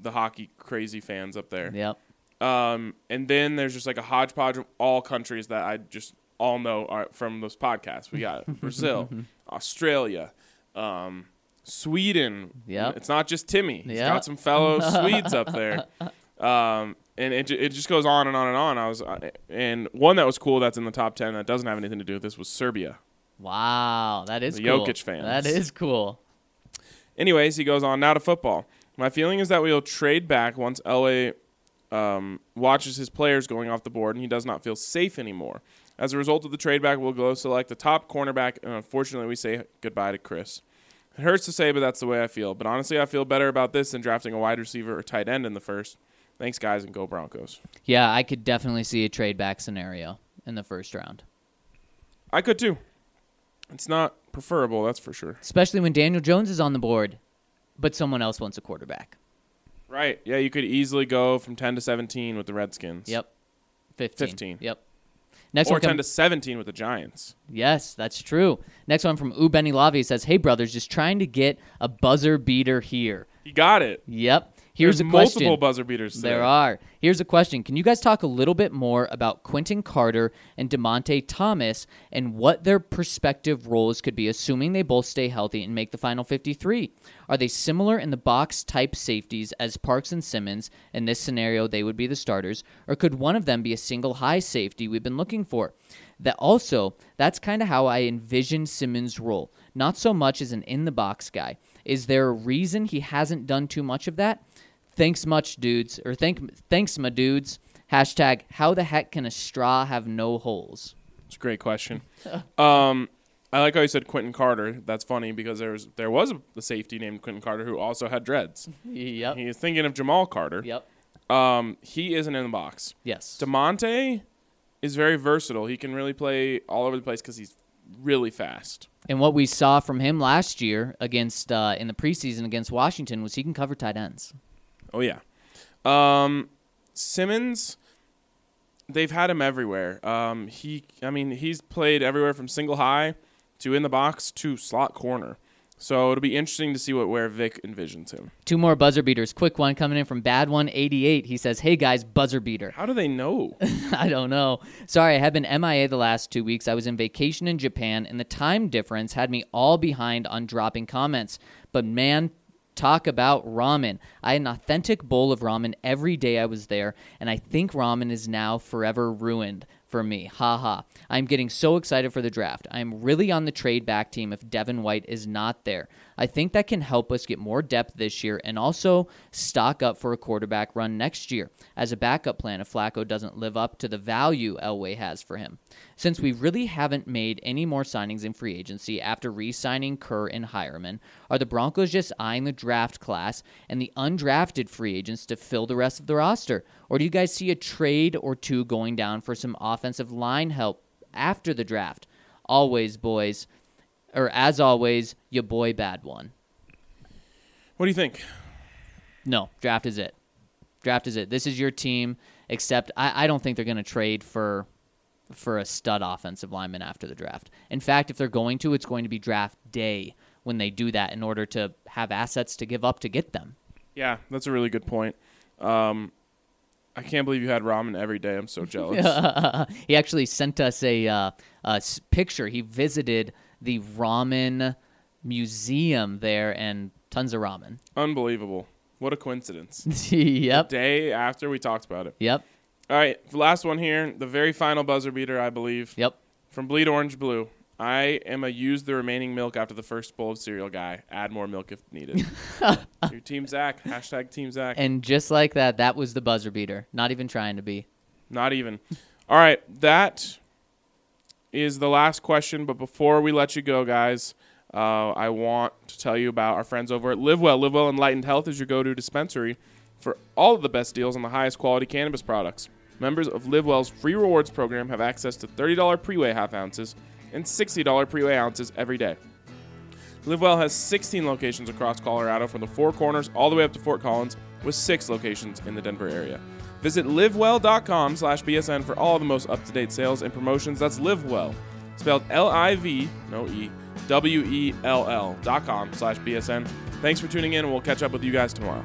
the hockey crazy fans up there. Yep. Um, and then there's just like a hodgepodge of all countries that I just all know are from those podcasts. We got Brazil, Australia, um, Sweden. Yep. It's not just Timmy. He's Yep. got some fellow Swedes up there. Um, and it, ju- it just goes on and on and on. I was, uh, and one that was cool that's in the top 10 that doesn't have anything to do with this was Serbia. Wow, that is The cool. Jokic fans. That is cool. Anyways, he goes on now to football. My feeling is that we'll trade back once LA um, watches his players going off the board and he does not feel safe anymore. As a result of the trade back, we'll go select the top cornerback, and unfortunately, we say goodbye to Chris. It hurts to say, but that's the way I feel. But honestly, I feel better about this than drafting a wide receiver or tight end in the first. Thanks, guys, and go Broncos. Yeah, I could definitely see a trade back scenario in the first round, I could too. It's not preferable, that's for sure. especially when Daniel Jones is on the board, but someone else wants a quarterback. Right. Yeah, you could easily go from 10 to 17 with the Redskins. Yep. 15. 15. Yep. Next Or one 10 comes. to 17 with the Giants. Yes, that's true. Next one from Ubeni Lavi says, "Hey brothers, just trying to get a buzzer beater here." He got it. Yep. Here's There's a question. multiple buzzer beaters. Today. There are. Here's a question. Can you guys talk a little bit more about Quentin Carter and Dymonte Thomas and what their prospective roles could be, assuming they both stay healthy and make the final 53? Are they similar in the box type safeties as Parks and Simmons? In this scenario, they would be the starters. Or could one of them be a single high safety we've been looking for? That also, that's kind of how I envision Simmons' role. Not so much as an in the box guy. Is there a reason he hasn't done too much of that? Thanks much, dudes. Or thank thanks, my dudes. Hashtag how the heck can a straw have no holes? It's a great question. um, I like how you said Quentin Carter. That's funny because there was there was a, safety named Quentin Carter who also had dreads. Yep. He is thinking of Jamal Carter. Yep. Um, he isn't in the box. Yes. Dymonte is very versatile. He can really play all over the place because he's really fast. And what we saw from him last year against uh, in the preseason against Washington was he can cover tight ends. Oh yeah. Um, Simmons, they've had him everywhere. Um, he, I mean, he's played everywhere from single high to in the box to slot corner. So it'll be interesting to see what where Vic envisions him. Two more buzzer beaters. Quick one coming in from Bad One Eighty Eight. He says, "Hey guys, buzzer beater." How do they know? I don't know. Sorry, I have been MIA the last two weeks. I was in vacation in Japan, and the time difference had me all behind on dropping comments. But man, talk about ramen. I had an authentic bowl of ramen every day I was there, and I think ramen is now forever ruined. for me. Ha ha. I'm getting so excited for the draft. I'm really on the trade back team if Devin White is not there. I think that can help us get more depth this year and also stock up for a quarterback run next year as a backup plan if Flacco doesn't live up to the value Elway has for him. Since we really haven't made any more signings in free agency after re signing Kerr and Heuerman, are the Broncos just eyeing the draft class and the undrafted free agents to fill the rest of the roster? Or do you guys see a trade or two going down for some offensive line help after the draft? Always, boys, or as always, your boy bad one. What do you think? No, draft is it. Draft is it. This is your team. Except I, I don't think they're going to trade for for a stud offensive lineman after the draft. In fact, if they're going to, it's going to be draft day when they do that in order to have assets to give up to get them. Yeah, that's a really good point. Um, I can't believe you had ramen every day. I'm so jealous. he actually sent us a, uh, a picture. He visited the ramen museum there and tons of ramen. Unbelievable. What a coincidence. yep. Day after we talked about it. Yep. All right, the last one here, the very final buzzer beater, I believe. Yep. From Bleed Orange Blue. I am a use the remaining milk after the first bowl of cereal guy. Add more milk if needed. Your Team Zach. Hashtag Team Zach. And just like that, that was the buzzer beater. Not even trying to be. Not even. All right, that is the last question. But before we let you go, guys, uh, I want to tell you about our friends over at LivWell. Live Well Enlightened Health is your go-to dispensary for all of the best deals on the highest quality cannabis products. Members of LivWell's free rewards program have access to $30 pre-weigh half ounces and $60 pre-weigh ounces every day. LivWell has 16 locations across Colorado from the Four Corners all the way up to Fort Collins, with six locations in the Denver area. Visit livwell.com slash BSN for all the most up to date sales and promotions. That's LivWell, spelled L I V, no E, W E L L dot com slash BSN. Thanks for tuning in, and we'll catch up with you guys tomorrow.